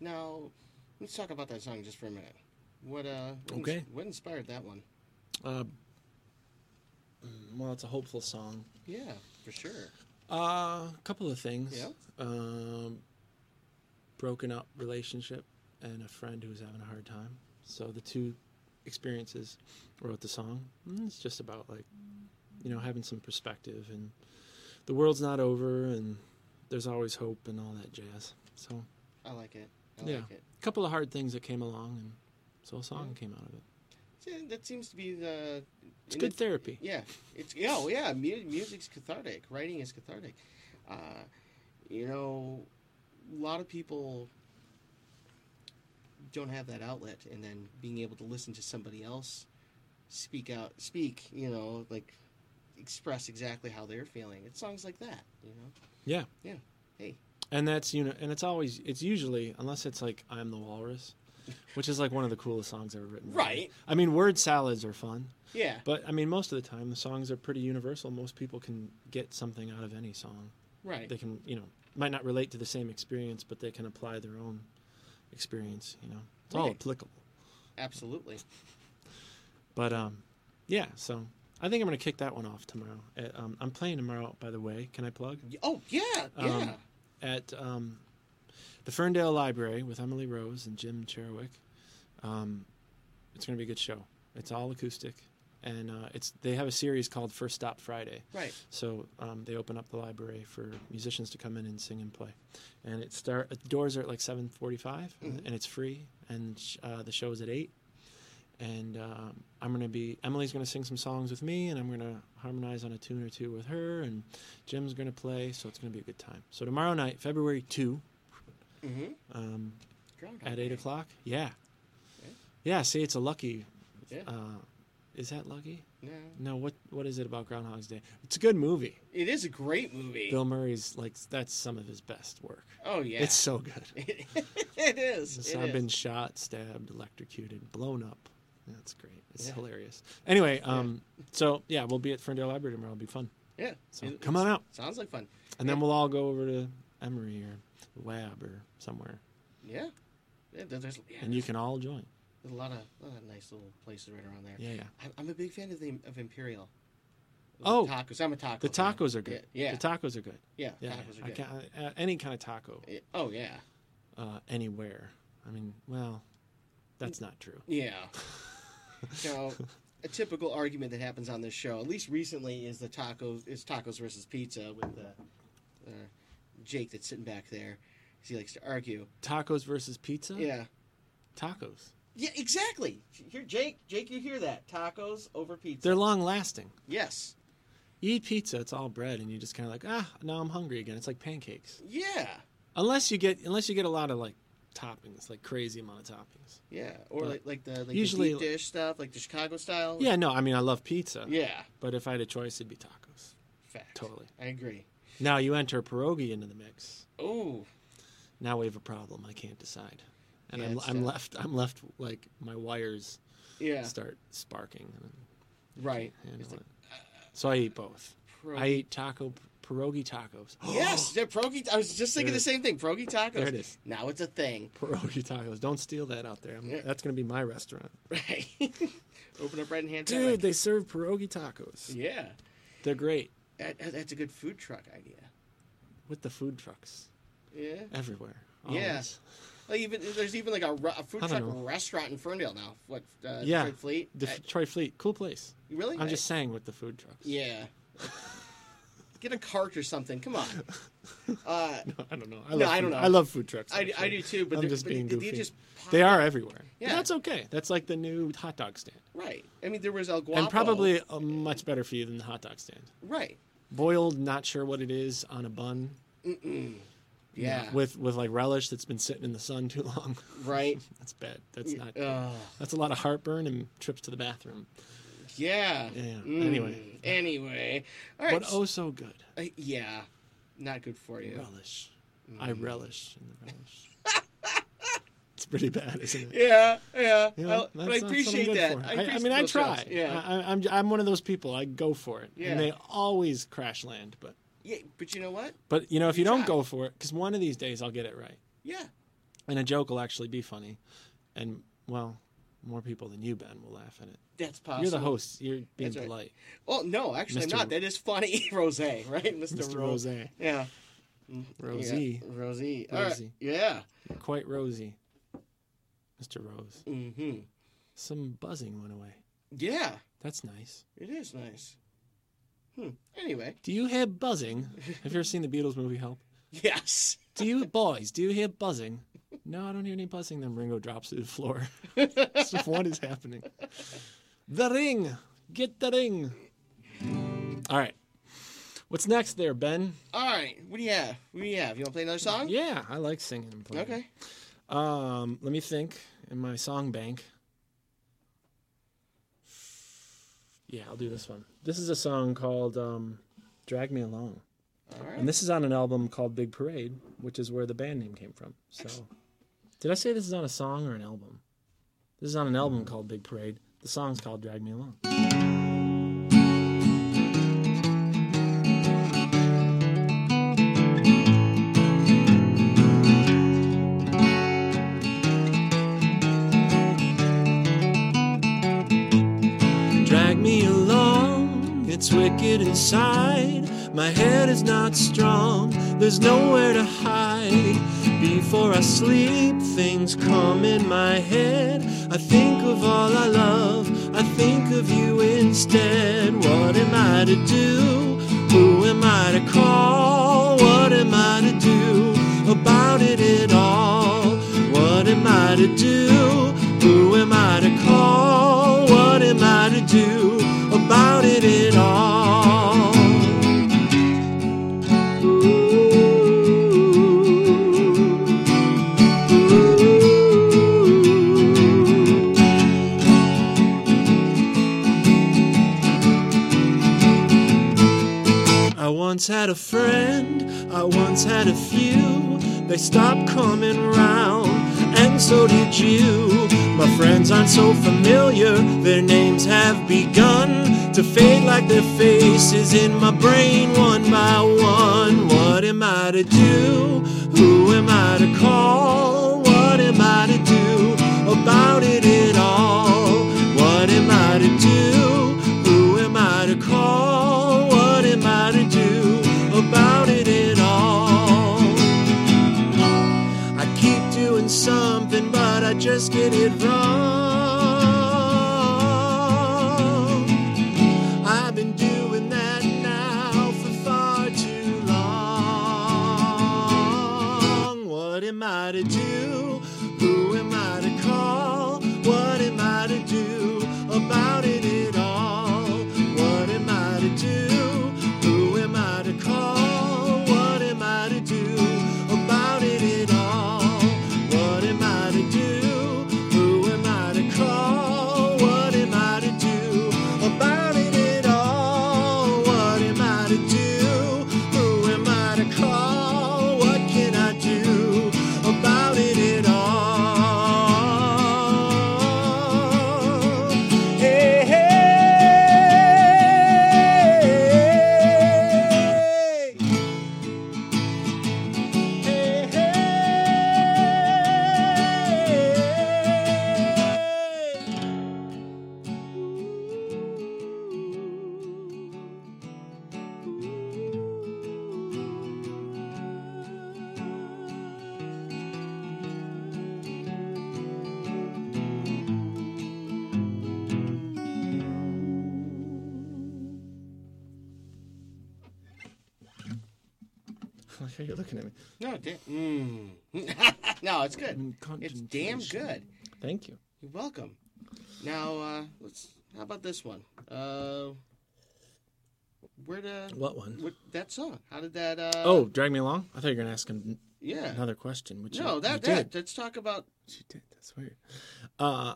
Now, let's talk about that song just for a minute. What uh? What Okay. ins- What inspired that one? Uh, well, it's a hopeful song. Yeah, for sure. Uh, a couple of things. Yeah. Um, broken up relationship and a friend who was having a hard time. So the two experiences wrote the song. Mm, It's just about like, you know, having some perspective and the world's not over and there's always hope and all that jazz. So I like it. I yeah, like it. a couple of hard things that came along and so a song came out of it. Yeah, that seems to be the. It's good it- therapy. Yeah, it's yeah, oh yeah. Mu- music's cathartic. Writing is cathartic. Uh, you know, a lot of people don't have that outlet, and then being able to listen to somebody else speak out, speak, you know, like express exactly how they're feeling. It's songs like that, you know. Yeah. Yeah. Hey. And that's you know, and it's always it's usually unless it's like I'm the Walrus, which is like one of the coolest songs ever written. Right. I mean, word salads are fun, Yeah. but I mean, most of the time the songs are pretty universal. Most people can get something out of any song. Right. They can, you know, might not relate to the same experience, but they can apply their own experience. You know, it's all applicable. Absolutely. But um, yeah. So I think I'm gonna kick that one off tomorrow. Uh, um, I'm playing tomorrow, by the way. Can I plug? Oh yeah, yeah. Um, at um, the Ferndale Library with Emily Rose and Jim Cherwick. Um, it's going to be a good show. It's all acoustic, and uh, it's they have a series called First Stop Friday. right. So um, they open up the library for musicians to come in and sing and play, and it start doors are at like seven and it's free, and sh- uh, the show is at eight. And um, I'm gonna be Emily's gonna sing some songs with me, and I'm gonna harmonize on a tune or two with her, and Jim's gonna play, so it's gonna be a good time. So tomorrow night, February two, Mm-hmm. um, at eight o'clock. Yeah, Yeah. yeah. See, it's a lucky. Yeah. Uh, is that lucky? No. No. What What is it about Groundhog's Day? It's a good movie. It is a great movie. Bill Murray's like that's some of his best work. oh yeah. It's so good. it is. So it I've is. been shot, stabbed, electrocuted, blown up. That's great. It's Yeah. hilarious. Anyway, um, so yeah, we'll be at Ferndale Library tomorrow. It'll be fun. Yeah. So It- come on out, Sounds like fun. and then we'll all go over to Emory or Lab or somewhere, Yeah. yeah there's, yeah, and you can all join. there's a lot of, lot of nice little places right around there. Yeah, yeah. I'm, I'm a big fan of the of Imperial. Oh, tacos. I'm a taco. The tacos are good. Yeah. The tacos are good. Yeah. Yeah, Tacos are I good. uh, any kind of taco, Yeah, Oh yeah. uh, anywhere. I mean, well, that's not true. Yeah. so, a typical argument that happens on this show, at least recently, is the tacos is tacos versus pizza with uh, uh, Jake that's sitting back there. He likes to argue. Tacos versus pizza. Yeah. Tacos. Yeah, exactly. Here, Jake. Jake, you hear that? Tacos over pizza. They're long lasting. yes. You eat pizza, it's all bread, and you just kind of like, ah, now I'm hungry again. It's like pancakes. Yeah. Unless you get unless you get a lot of like toppings, like crazy amount of toppings. Yeah. Or But like like the like usually- the deep dish stuff, like the Chicago style. Yeah, no, I mean I love pizza. Yeah. But if I had a choice, it'd be tacos. Fact. Totally. I agree. Now you enter pierogi into the mix. Oh. Now we have a problem. I can't decide, and Yeah, I'm I'm left I'm left like my wires Yeah. start sparking. Right. like, it. So I eat both. Pierogi. I eat taco pierogi tacos. Yes, they're progi. I was just thinking the same thing. Progi tacos. There it is. Now it's a thing. Pierogi tacos. Don't steal that out there. I'm- Yeah. That's going to be my restaurant. Right. Open up right in hand. Dude, they serve pierogi tacos. Yeah. They're great That, that- that's a good food truck idea. with the food trucks Yeah. everywhere. Yeah. Like even there's even like a, a food I truck know. restaurant in Ferndale now. What? Uh, Yeah. Detroit Fleat. Uh, Fleat, cool place. really? I'm I- just saying with the food trucks. Yeah. Get a cart or something. Come on. Uh, I don't know. I No, love I don't food- know. I love food trucks. I, I do too, but I'm they're- just but being they, they just They are everywhere. Yeah. Yeah. That's okay. That's like the new hot dog stand. right. I mean, there was El Guapo. And probably uh, much better for you than the hot dog stand. right. Boiled, not sure what it is, on a bun. Yeah. With with like relish that's been sitting in the sun too long. right. that's bad. That's not. Uh, That's a lot of heartburn and trips to the bathroom. Yeah. Yeah. Mm, Anyway. Anyway. All right. But oh so good. Uh, yeah. Not good for you. Relish. I Mm. relish in the relish. it's pretty bad, isn't it? Yeah, yeah. You know, Well, I that's- that's what I'm appreciate that. I, I, I mean, I try. jokes. Yeah. I, I- I'm I'm one of those people. I go for it, Yeah. and they always crash land. But yeah, but you know what? but you know, if You you, don't go for it, because one of these days I'll get it right, Yeah. and a joke will actually be funny, and well, more people than you, Ben, will laugh at it. That's possible. You're the host. You're being right. polite. Oh no, actually I'm Mr. not. That is funny, Rose, right, Mr. Mr. Ro- Rose. Yeah, Rosie. Yeah. Rosie. All right. Rosie. Yeah. Quite rosy. Mr. Rose. Mm-hmm. Some buzzing went away. Yeah, That's nice. it is nice. Hmm. Anyway, Do you hear buzzing? Have you ever seen the Beatles movie Help? yes. Do you boys? Do you hear buzzing? No, I don't hear any buzzing. Then Ringo drops to the floor. so what is happening? The ring. Get the ring. All right. What's next there, Ben? All right. What do you have? What do you have? You want to play another song? Yeah, I like singing and playing. Okay. Um, let me think in my song bank. Yeah, I'll do this one. This is a song called um, "Drag Me Along," right. and this is on an album called Big Parade, which is where the band name came from. So, did I say this is on a song or an album? This is on an album called Big Parade. The song's called "Drag Me Along." Drag me along, it's wicked inside. My head is not strong, there's nowhere to hide. Before I sleep, things come in my head. I think of all I love, I think of you instead. What am I to do? Who am I to call? What am I to do about it at all? What am I to do? Once had a friend, I once had a few. They stopped coming round, and so did you. My friends aren't so familiar, their names have begun to fade like their faces in my brain one by one. What am I to do? Who am I to call? What am I to do about it at all? What am I to do? Just get it wrong. You're looking at me. No, da- mm. no, it's good. Mm, It's damn good. Thank you. You're welcome. Now, uh, let's. How about this one? Uh, where the What one? what that song? How did that? Uh, oh, drag me along. I thought you were gonna ask him yeah. another question. Which No, you, that you that. did. Let's talk about. You did. That's weird. Uh,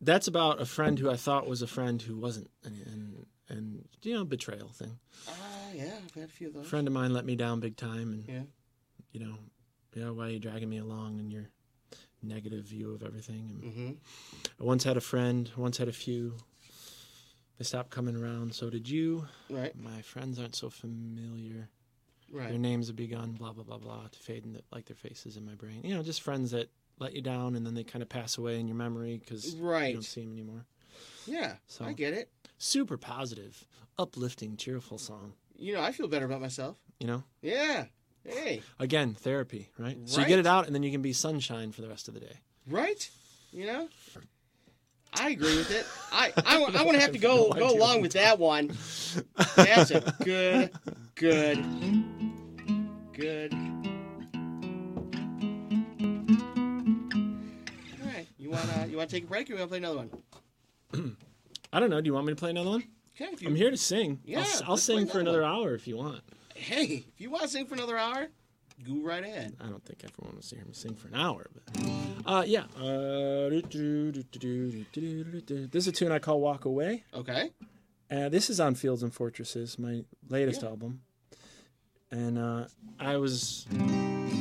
that's about a friend who I thought was a friend who wasn't, and and, and you know, betrayal thing. Ah, yeah, I've had a few of those. friend of mine let me down big time, and Yeah. you know, yeah, why are you dragging me along in your negative view of everything? And Mm-hmm. I once had a friend. Once had a few. They stopped coming around. So did you. Right. My friends aren't so familiar. Right. Their names have begun, blah blah blah blah, to fade in the, like their faces in my brain. You know, just friends that let you down, and then they kind of pass away in your memory because you don't see them anymore. Yeah, So- I get it. Super positive, uplifting, cheerful song. You know, I feel better about myself. You know, Yeah. Hey, again, therapy, right? right? So you get it out, and then you can be sunshine for the rest of the day. right? You know, I agree with it. I I, want to have to go No go along with that one. That's a good, good, good. All right, you wanna you wanna take a break or you wanna play another one? I don't know. Do you want me to play another one? Okay, you, I'm here to sing. Yeah, I'll, I'll sing for another another hour if you want. Hey, if you want to sing for another hour, go right ahead. I don't think everyone wants to hear me sing for an hour, but uh, yeah. Uh, this is a tune I call "Walk Away." Okay. Uh, this is on Fields and Fortresses, my latest Yeah. album, and uh, I was.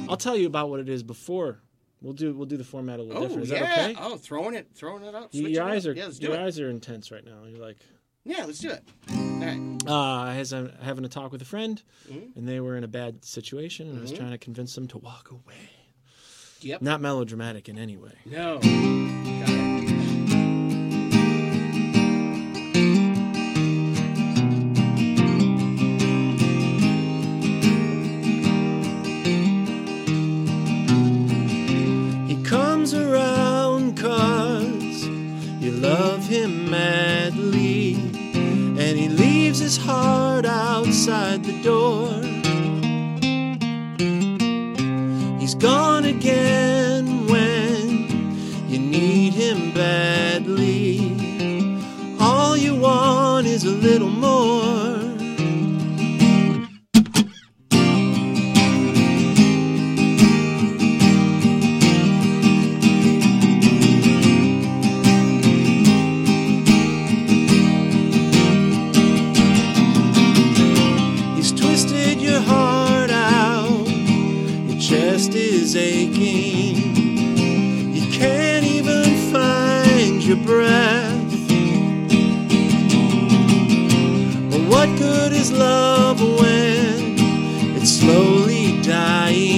I'll tell you about what it is before. We'll do we'll do the format a little Oh different. Is yeah. that okay? Oh, throwing it, throwing it up. Your eyes up. are Yeah, your it. eyes are intense right now. You're like, Yeah, let's do it. All right. uh, I was having a talk with a friend, Mhm. and they were in a bad situation, and I was Mhm. trying to convince them to walk away. Yep. Not melodramatic in any way. No. What good is love when it's slowly dying?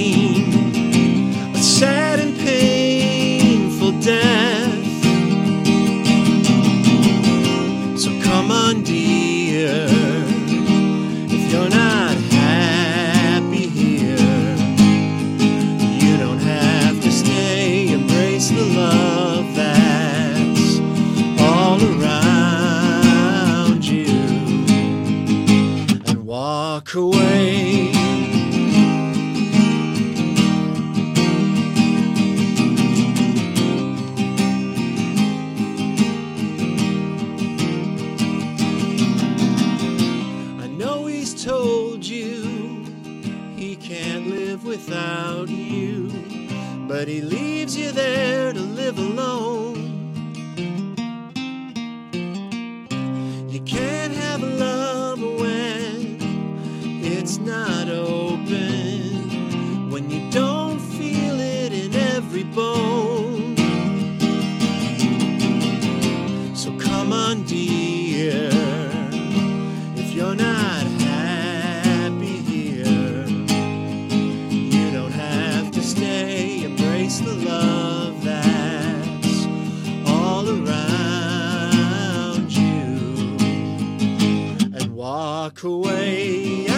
Walk away. Hey.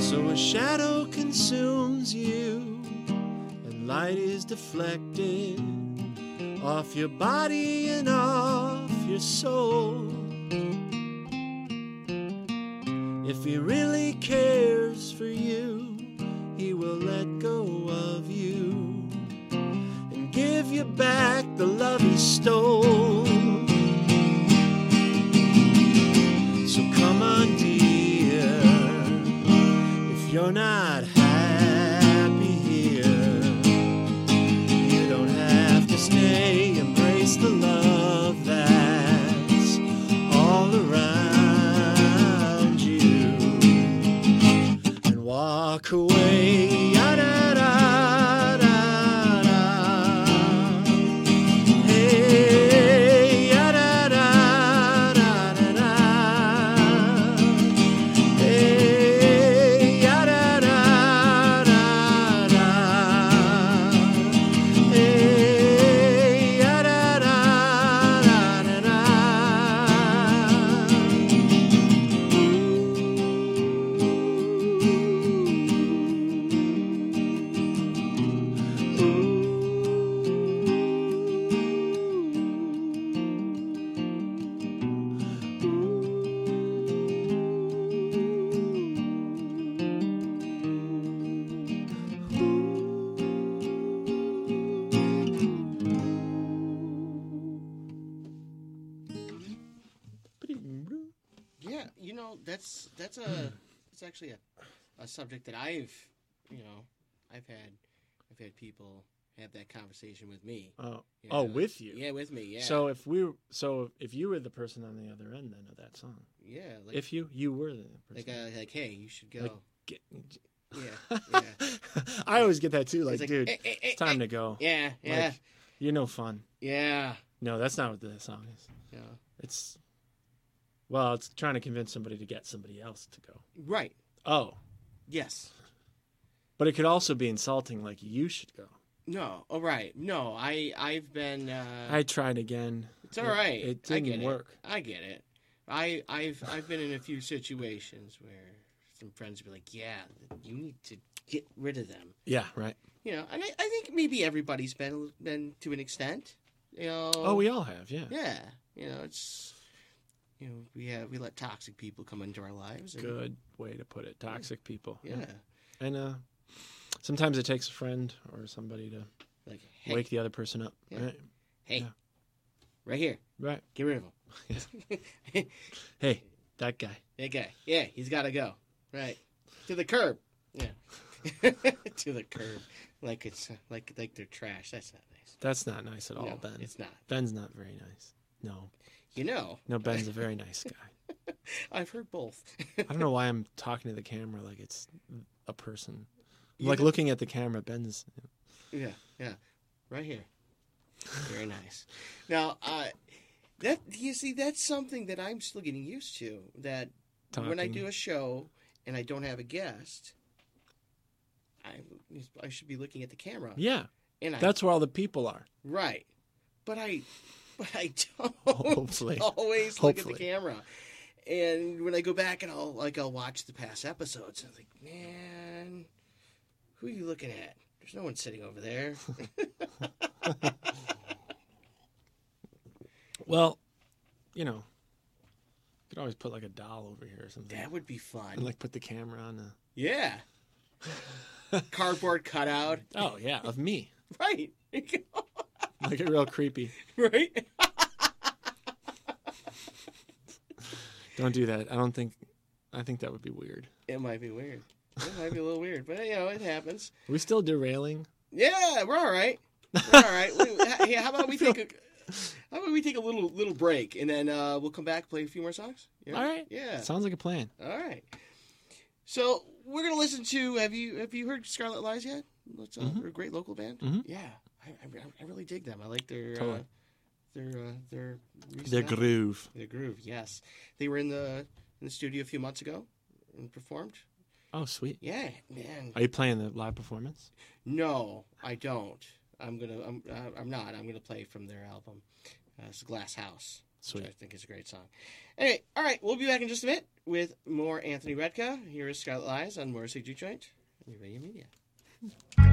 So a shadow consumes you, and light is deflected off your body and off your soul. Stole. Actually a, a subject that I've you know I've had I've had people have that conversation with me. Oh, you oh, with you. Yeah, with me. Yeah. So if we, so if you were the person on the other end then of that song, yeah, like if you you were the like person, uh, like hey, you should go. Like, get, yeah, yeah. I always get that too. Like, like, dude, "Eh, eh, eh, it's time eh." to go. Yeah, yeah, Like, you're no fun. yeah, No, that's not what the song is. yeah. It's well, it's trying to convince somebody to get somebody else to go. Right. Oh, Yes. but it could also be insulting. Like you should go. No. Oh, right. No, I I've been. Uh, I tried again. it's all right. It, it I didn't get work. It. I get it. I I've I've been in a few situations where some friends would be like, "Yeah, you need to get rid of them." Yeah, right. You know, and I, I think maybe everybody's been been to an extent. You know. Oh, we all have. Yeah. Yeah. You know, it's. You know, we have we let toxic people come into our lives. And, Good way to put it. Toxic people. Yeah. And uh, sometimes it takes a friend or somebody to Like, hey, wake the other person up. Yeah. Right. hey, yeah. right here, Right. get rid of him. Hey, that guy. That guy. Yeah, he's got to go. Right. To the curb. Yeah. to the curb. Like it's like like they're trash. That's not nice. That's not nice at all, no, Ben. it's not. Ben's not very nice. No. You know, No, Ben's a very nice guy. I've heard both. I don't know why I'm talking to the camera like it's a person. I'm You like know- looking at the camera. Ben's. yeah, yeah, right here. Very nice. Now, uh, that you see, that's something that I'm still getting used to. That when I do a show and I don't have a guest, I I should be looking at the camera. Yeah, and I that's where all the people are. Right. But I but I don't Hopefully. always look at the camera. And when I go back and I'll like I'll watch the past episodes, I'm like, man, who are you looking at? There's no one sitting over there. Well, you know, you could always put like a doll over here or something, that would be fun. and like put the camera on. A... yeah. Cardboard cutout. Oh yeah, of me, Right. Like a real creepy. right. Don't do that. I don't think. I think that would be weird. It might be weird. It might be a little weird, but you know, it happens. Are we still derailing? Yeah, we're all right. We're all right. We- hey, how about we take a how about we take a little little break and then uh, we'll come back play a few more songs. Yeah? All right. Yeah. Sounds like a plan. All right. So we're gonna listen to. Have you have you heard Scarlet Lies yet? It's uh, they're a great local band. Mhm. Yeah, I, I, I really dig them. I like their uh, their uh, their recent Their album. groove. Their groove. Yes, they were in the in the studio a few months ago and performed. Oh, sweet. Yeah, man. Are you playing the live performance? No, I don't. I'm gonna. I'm. Uh, I'm not. I'm gonna play from their album. Uh, it's Glass House, Sweet. which I think is a great song. Anyway, all right. We'll be back in just a minute with more Anthony Retka. Here is Scarlet Lies on Morrissey Joint and Radio Media.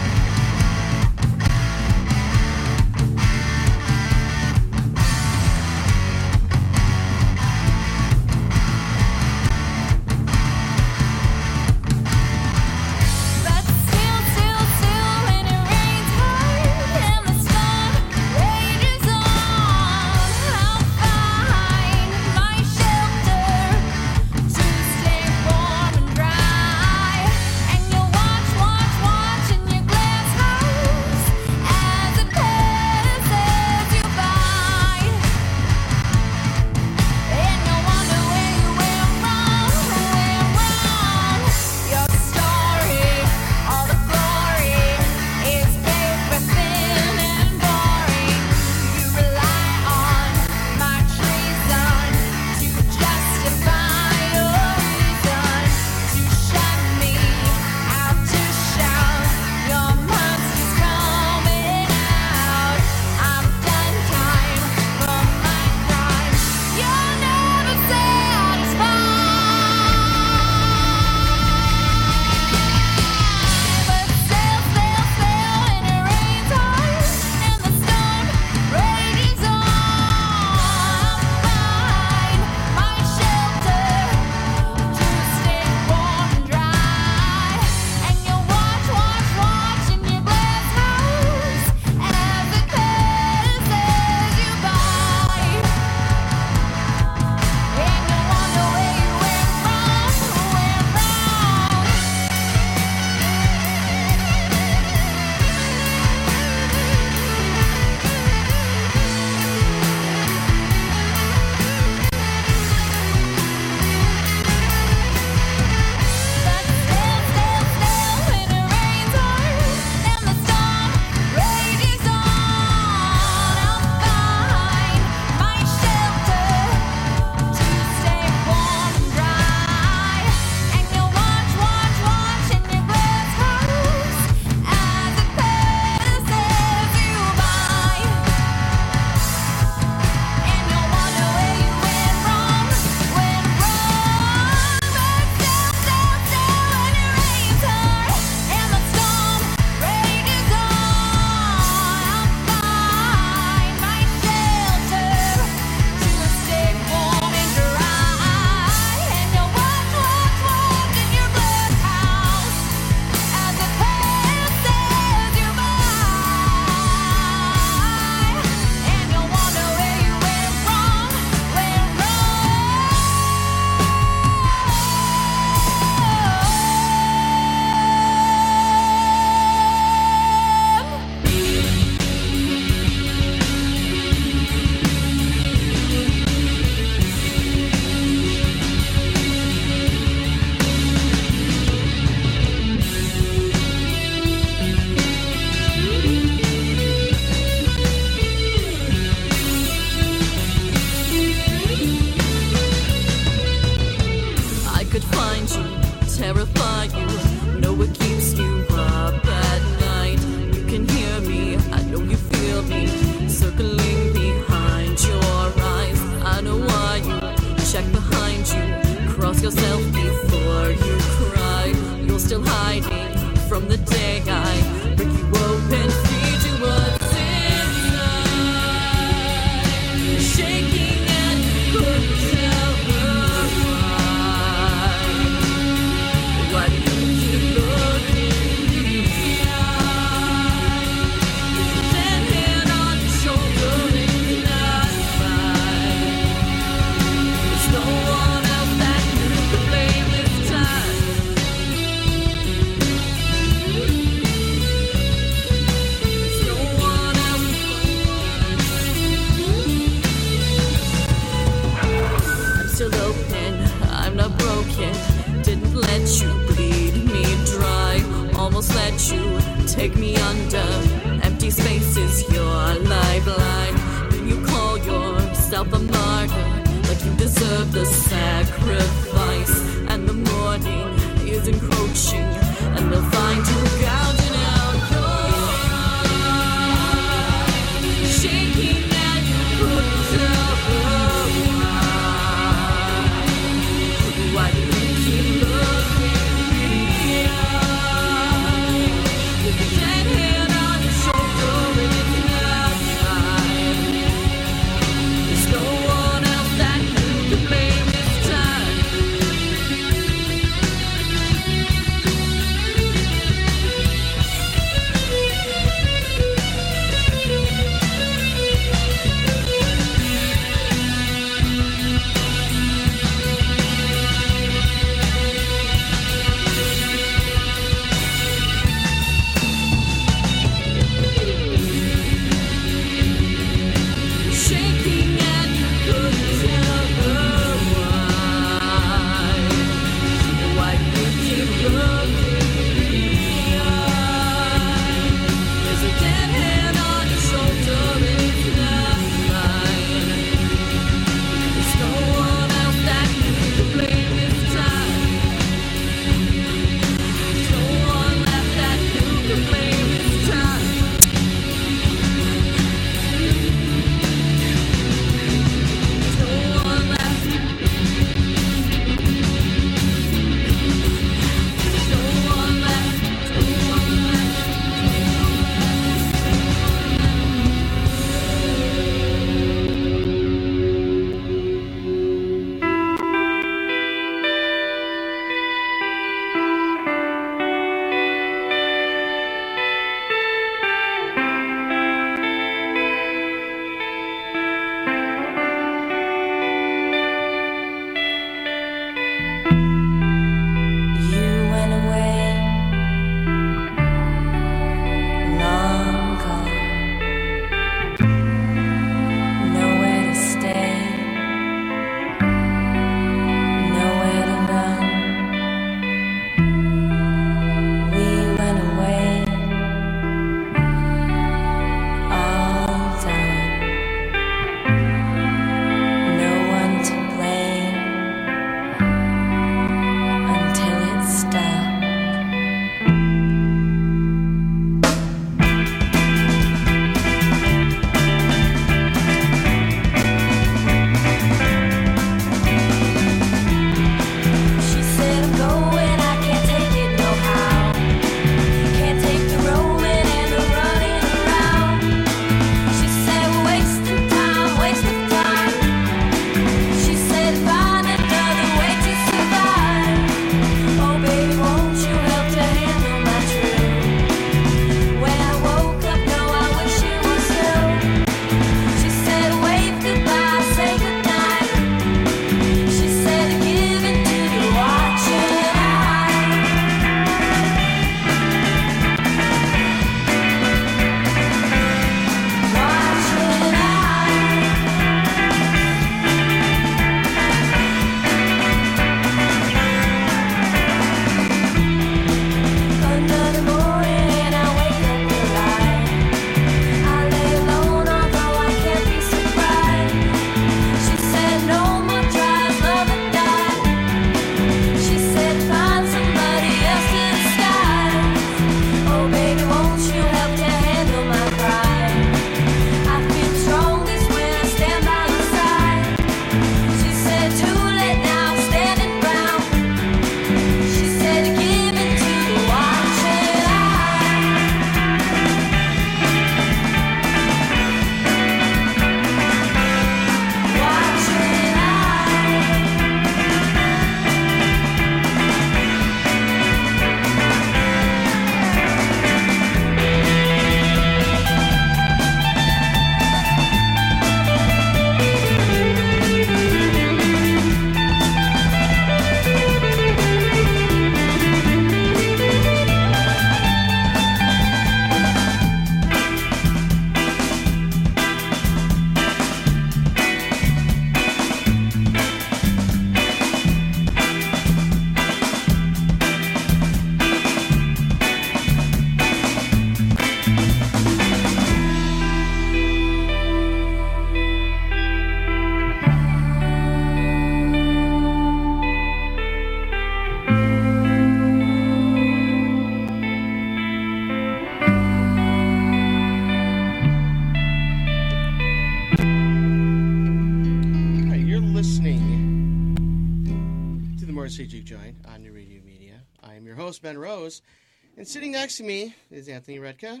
next to me is Anthony Retka.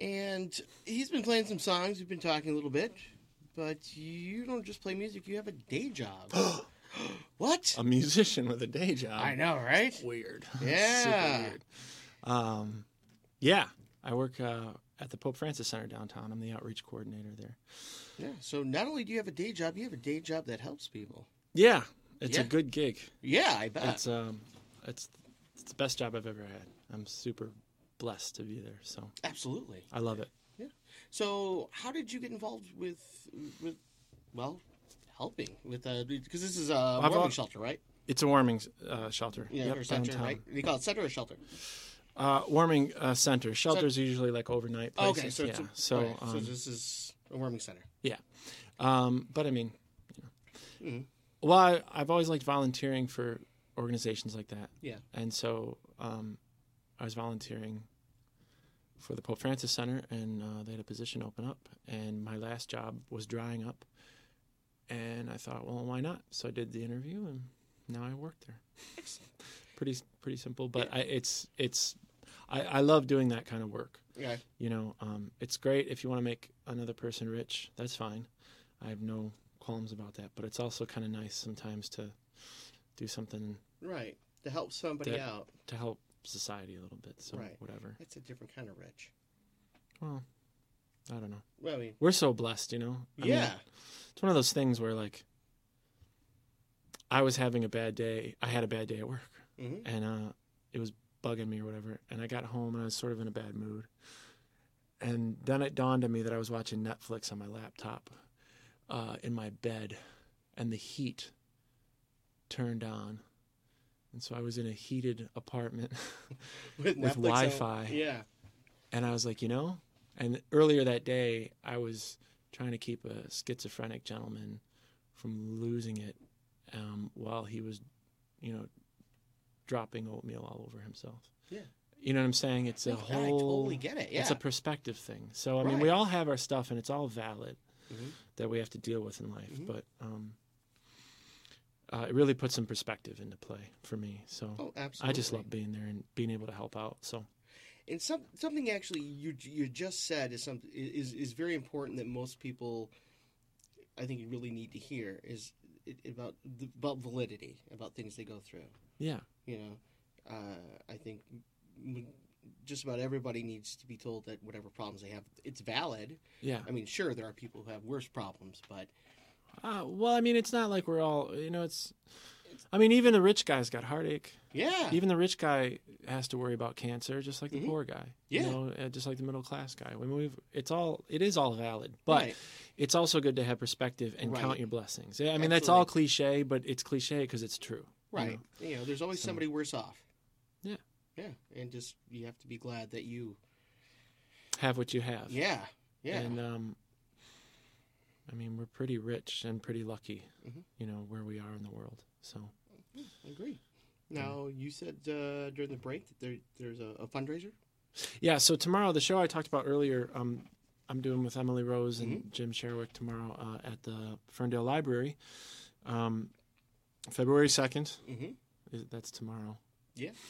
And he's been playing some songs. We've been talking a little bit, but you don't just play music, you have a day job. what? A musician with a day job. I know, right? Weird. Yeah. Super weird. Um, yeah, I work uh, at the Pope Francis Center downtown. I'm the outreach coordinator there. Yeah. So not only do you have a day job, you have a day job that helps people. Yeah, it's Yeah. a good gig. Yeah, I bet. It's um, it's it's the best job I've ever had. I'm super blessed to be there. So Absolutely. I love it. Yeah. So, how did you get involved with with well, helping with uh because this is a I've warming al- shelter, right? It's a warming uh, shelter. Yeah, Yep, center, downtown. right? They call it center or shelter. Uh, warming uh, center. Shelters are usually like overnight places. okay, so yeah. a, so okay, so um, this is a warming center. Yeah. Um, but I mean, you know. Mhm. well, I, I've always liked volunteering for organizations like that. Yeah. And so um, I was volunteering for the Pope Francis Center, and uh, they had a position open up. And my last job was drying up. And I thought, well, why not? So I did the interview, and now I work there. pretty pretty simple, but I, it's it's I, I love doing that kind of work. Yeah. You know, um, it's great if you want to make another person rich. That's fine. I have no qualms about that. But it's also kind of nice sometimes to do something Right. To help somebody That- out. to help society a little bit. So Right. whatever. That's a different kind of rich. Well, I don't know. Well, I mean, We're so blessed, you know. I mean, yeah. it's one of those things where like I was having a bad day. I had a bad day at work, hmm and uh, it was bugging me or whatever. And I got home and I was sort of in a bad mood. And then it dawned on me that I was watching Netflix on my laptop uh, in my bed, and the heat turned on. And so I was in a heated apartment, With, with Wi-Fi. Yeah. and I was like, you know. And earlier that day, I was trying to keep a schizophrenic gentleman from losing it um, while he was, you know, dropping oatmeal all over himself. Yeah. You know what I'm saying? It's a I whole. totally get it. Yeah. It's a perspective thing. So I mean, we all have our stuff, and it's all valid Mhm. that we have to deal with in life. Mhm. But um, uh, it really puts some perspective into play for me. So oh, absolutely. I just love being there and being able to help out. So And some something actually you you just said is something is is very important that most people, I think, really need to hear is it, about the, about validity about things they go through. yeah, You know, uh, I think just about everybody needs to be told that whatever problems they have, it's valid. yeah. I mean, sure, there are people who have worse problems, but Uh, well, I mean, it's not like we're all, you know, it's. I mean, even the rich guy's got heartache. yeah, Even the rich guy has to worry about cancer, just like the Mhm. poor guy. Yeah. You know, just like the middle class guy. I mean, we've, it's all, it is all valid, but Right. it's also good to have perspective and Right. count your blessings. Yeah, I mean, that's all cliche, but it's cliche because it's true. you right. know? You know, there's always So- somebody worse off. Yeah. yeah, and just you have to be glad that you. Have what you have. Yeah, yeah, And um, I mean, we're pretty rich and pretty lucky, Mhm. you know, where we are in the world. So I agree. Now you said uh, during the break that there, there's a, a fundraiser. yeah. So tomorrow, the show I talked about earlier, um, I'm doing with Emily Rose and Jim Sherwick tomorrow uh, at the Ferndale Library, um, February second. Mm-hmm. That's tomorrow. Yeah.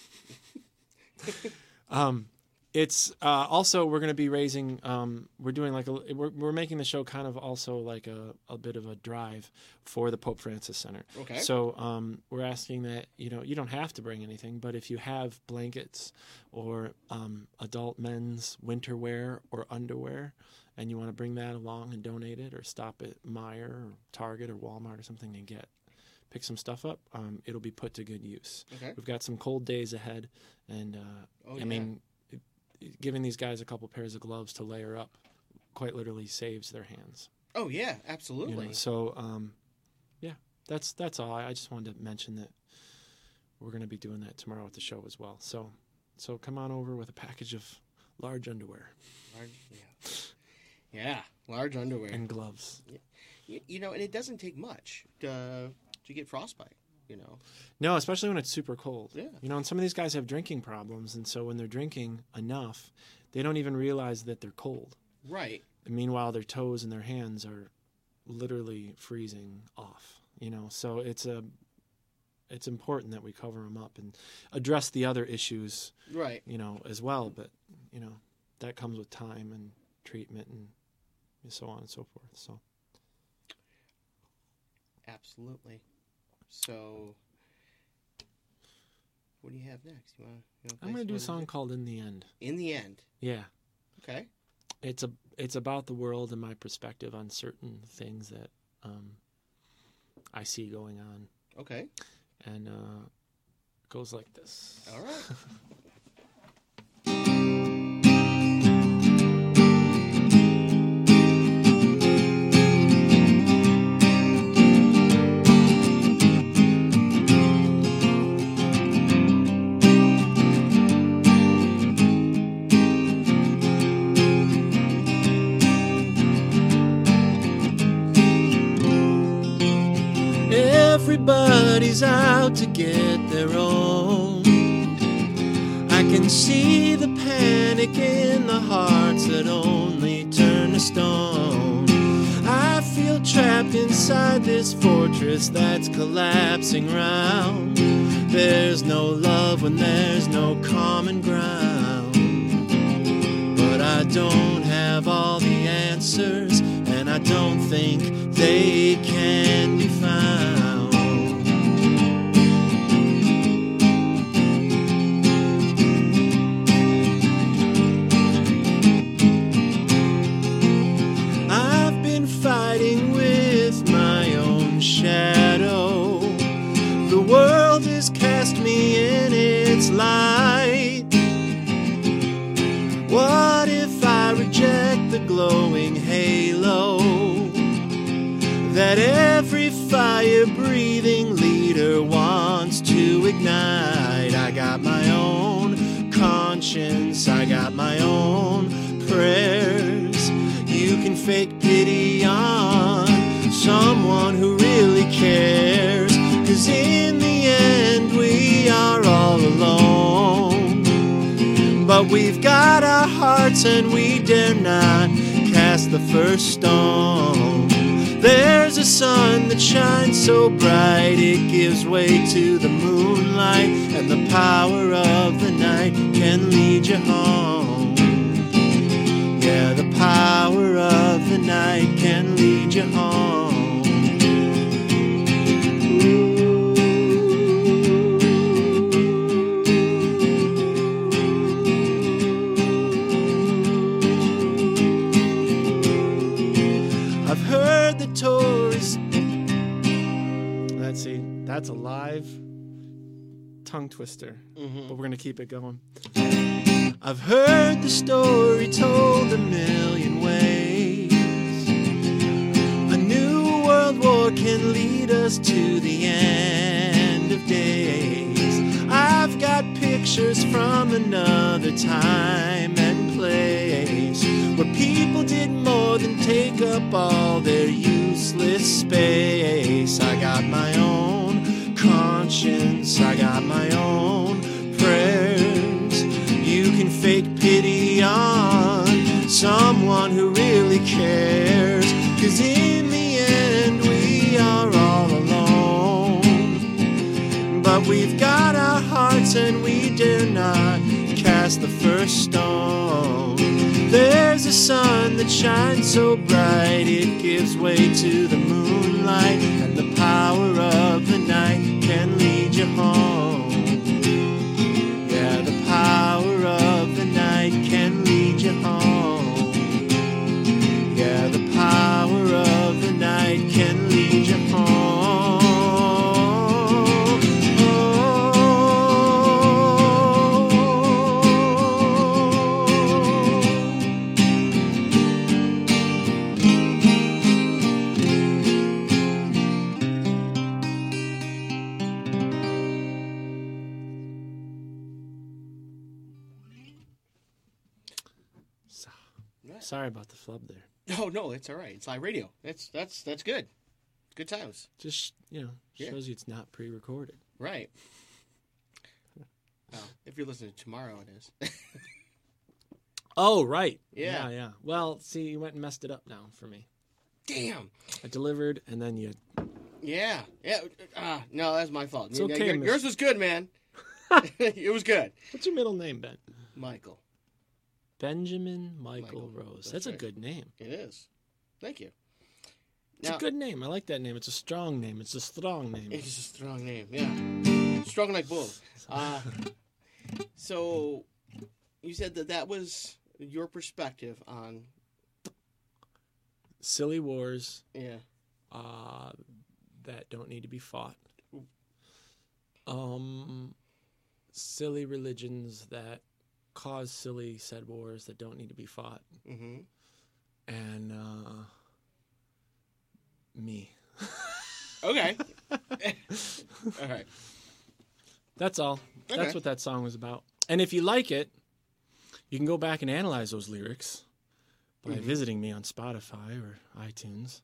Um, it's uh, also we're going to be raising. Um, we're doing like a. We're, we're making the show kind of also like a, a bit of a drive for the Pope Francis Center. Okay. So um, we're asking that you know you don't have to bring anything, but if you have blankets or um, adult men's winter wear or underwear, and you want to bring that along and donate it, or stop at Meijer or Target or Walmart or something and get pick some stuff up, um, it'll be put to good use. Okay. We've got some cold days ahead, and uh, Oh, I yeah. mean, it, it- giving these guys a couple pairs of gloves to layer up quite literally saves their hands. Oh yeah, you absolutely. know? So, um, yeah, that's that's all. I, I just wanted to mention that we're going to be doing that tomorrow at the show as well. So, so come on over with a package of large underwear Large, yeah. yeah, large underwear. and gloves. you, you know, and it doesn't take much to to get frostbite. You know. No, especially when it's super cold. Yeah. You know, and some of these guys have drinking problems, and so when they're drinking enough, they don't even realize that they're cold. Right. And meanwhile, their toes and their hands are literally freezing off. You know, so it's a it's important that we cover them up and address the other issues, Right. you know, as well. But you know, that comes with time and treatment and so on and so forth. So Absolutely. So, what do you have next? You want? You I'm gonna do a song called "In the End." In the end. Yeah, Okay. it's a it's about the world and my perspective on certain things that um, I see going on, Okay. and uh, it goes like this. All right. Everybody's out to get their own. I can see the panic in the hearts that only turn to stone. I feel trapped inside this fortress that's collapsing round. There's no love when there's no common ground. But I don't have all the answers, and I don't think they can that every fire breathing leader wants to ignite? I got my own conscience, I got my own prayers. You can fake pity on someone who really cares. Cause in the end, we are all alone. But we've got our hearts and we dare not cast the first stone. There's a sun that shines so bright it gives way to the moonlight, and the power of the night can lead you home. Yeah, the power of the night can lead you home. Twister, Mm-hmm. but we're gonna keep it going. I've heard the story told a million ways. A new world war can lead us to the end of days. I've got pictures from another time and place where people did more than take up all their useless space. I got my own conscience, I got my own prayers. You can fake pity on someone who really cares. Cause in the end, we are all alone. But we've got our hearts and we dare not cast the first stone. There's a sun that shines so bright it gives way to the moonlight, Sorry about the flub there. No, no, it's all right. It's live radio. That's that's that's good. Good times. Just you know, Yeah. shows you it's not pre-recorded. Right. Well, if you're listening to tomorrow, it is. Oh right, Yeah. yeah, yeah. Well, see, you went and messed it up now for me. Damn. I delivered, and then you Yeah, yeah. Ah, no, that's my fault. It's Yeah, okay, yours was good, man. it was good. What's your middle name, Ben? Michael. Benjamin Michael, Michael, Rose. that's That's, a good name. It is. Thank you. It's Now- a good name. I like that name. It's a strong name. It's a strong name. It's a strong name. Yeah, strong like bull. Uh, so, you said that that was your perspective on Silly wars yeah. uh, that don't need to be fought. Um, silly religions that cause silly said wars that don't need to be fought. Mm-hmm. And uh, me. Okay. All right. That's all. Okay. That's what that song was about. And if you like it, you can go back and analyze those lyrics by Mm-hmm. visiting me on Spotify or iTunes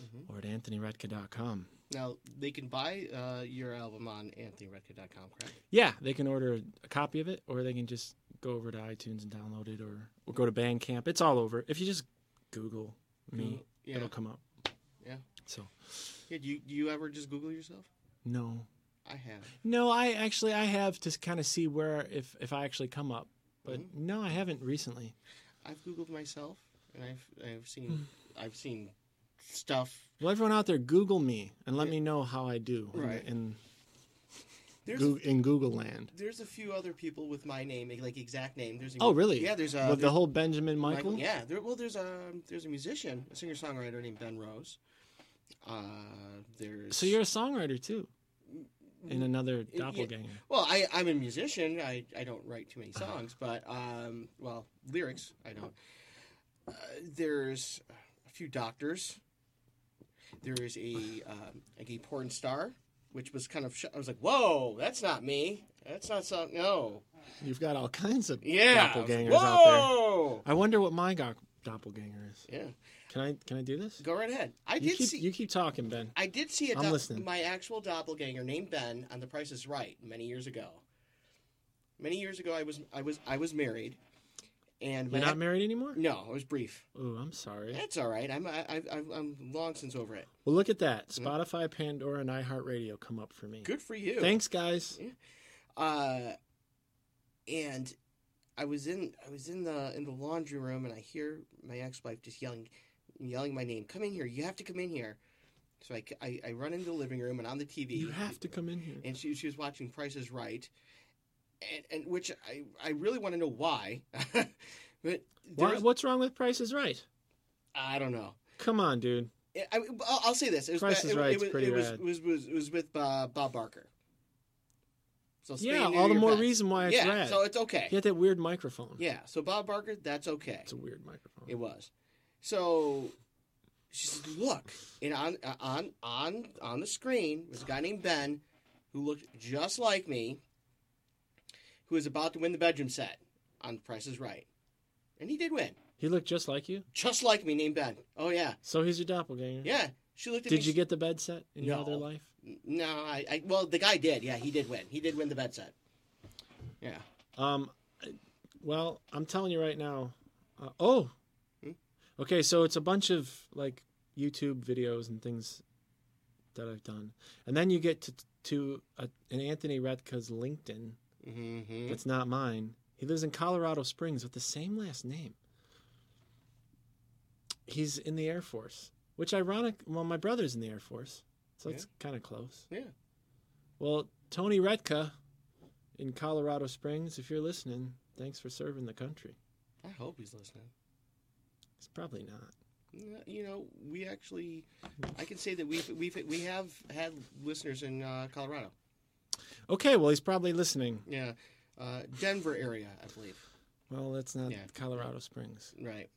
Mm-hmm. or at anthonyretka.com. Now they can buy uh, your album on AnthonyRetka.com, correct? Yeah, they can order a copy of it or they can just go over to iTunes and download it or, or go to Bandcamp. It's all over. If you just Google me, yeah. it'll come up. Yeah. So, Yeah. Do you, do you ever just Google yourself? no. I have. No, I actually I have to kind of see where if if I actually come up. But Mm-hmm. no, I haven't recently. I've Googled myself, and I've I've seen I've seen stuff. Well, everyone out there, Google me and let me know how I do Right. in, There's Goo- in Google land. there's a few other people with my name, like exact name. There's a, Oh, really? Yeah. There's a With the whole Benjamin Michael. Yeah. There, well, there's a there's a musician, a singer songwriter named Ben Rose. Uh, there's So you're a songwriter too, in another Yeah. doppelganger. Well, I, I'm a musician. I, I don't write too many songs, but um, well, lyrics I don't. Uh, there's a few doctors. There is a um, a gay porn star, which was kind of sh- I was like, whoa, that's not me. That's not so. No. You've got all kinds of Yeah. doppelgangers whoa. out there. I wonder what my go- doppelganger is. Yeah. Can I can I do this? Go right ahead. I You did keep see. you keep talking, Ben. I did see a I'm do- listening. my actual doppelganger named Ben on The Price is Right many years ago. Many years ago, I was I was I was married, and You're not married anymore? No, it was brief. Oh, I'm sorry. That's all right. I'm I, I, I'm long since over it. Well, look at that. Spotify, Pandora, and iHeartRadio come up for me. Mm-hmm. Good for you. Thanks, guys. Uh, and I was in I was in the in the laundry room, and I hear my ex wife just yelling yelling my name. Come in here. You have to come in here. So I, I, I run into the living room and on the TV. You have to come in here. and she, she was watching Price is Right, and, and which I, I really want to know why, but Why, what's wrong with Price is Right? I don't know. Come on, dude. I, I'll, I'll say this: it was Price is it, Right's it was, pretty it was, rad. was, was, was with uh, Bob Barker. So Yeah, all the more reason why it's yeah, rad. so it's okay. He had that weird microphone. Yeah, so Bob Barker, that's okay. It's a weird microphone. It was. So she says, "Look, and on on on on the screen was a guy named Ben, who looked just like me, who was about to win the bedroom set on The Price is Right, and he did win, He looked just like you. just like me, named Ben. Oh yeah, So he's your doppelganger. yeah. She looked at Did me. you get the bed set in your No. other life? No, I, I. Well, the guy did. Yeah, he did win. He did win the bed set. Yeah. Um, I- well, I'm telling you right now. Uh, oh, Hmm? okay. So it's a bunch of like YouTube videos and things that I've done, and then you get to to a, an Anthony Retka's LinkedIn. Mm-hmm. That's not mine. He lives in Colorado Springs with the same last name. He's in the Air Force, which ironic. Well, my brother's in the Air Force, so it's kind of close. Yeah. Well, Tony Retka in Colorado Springs, if you're listening, thanks for serving the country. I hope he's listening. He's probably not. You know, we actually, I can say that we've we've we have had listeners in uh, Colorado. Okay, well, he's probably listening. Yeah, uh, Denver area, I believe. Well, that's not Yeah. Colorado Springs. Right.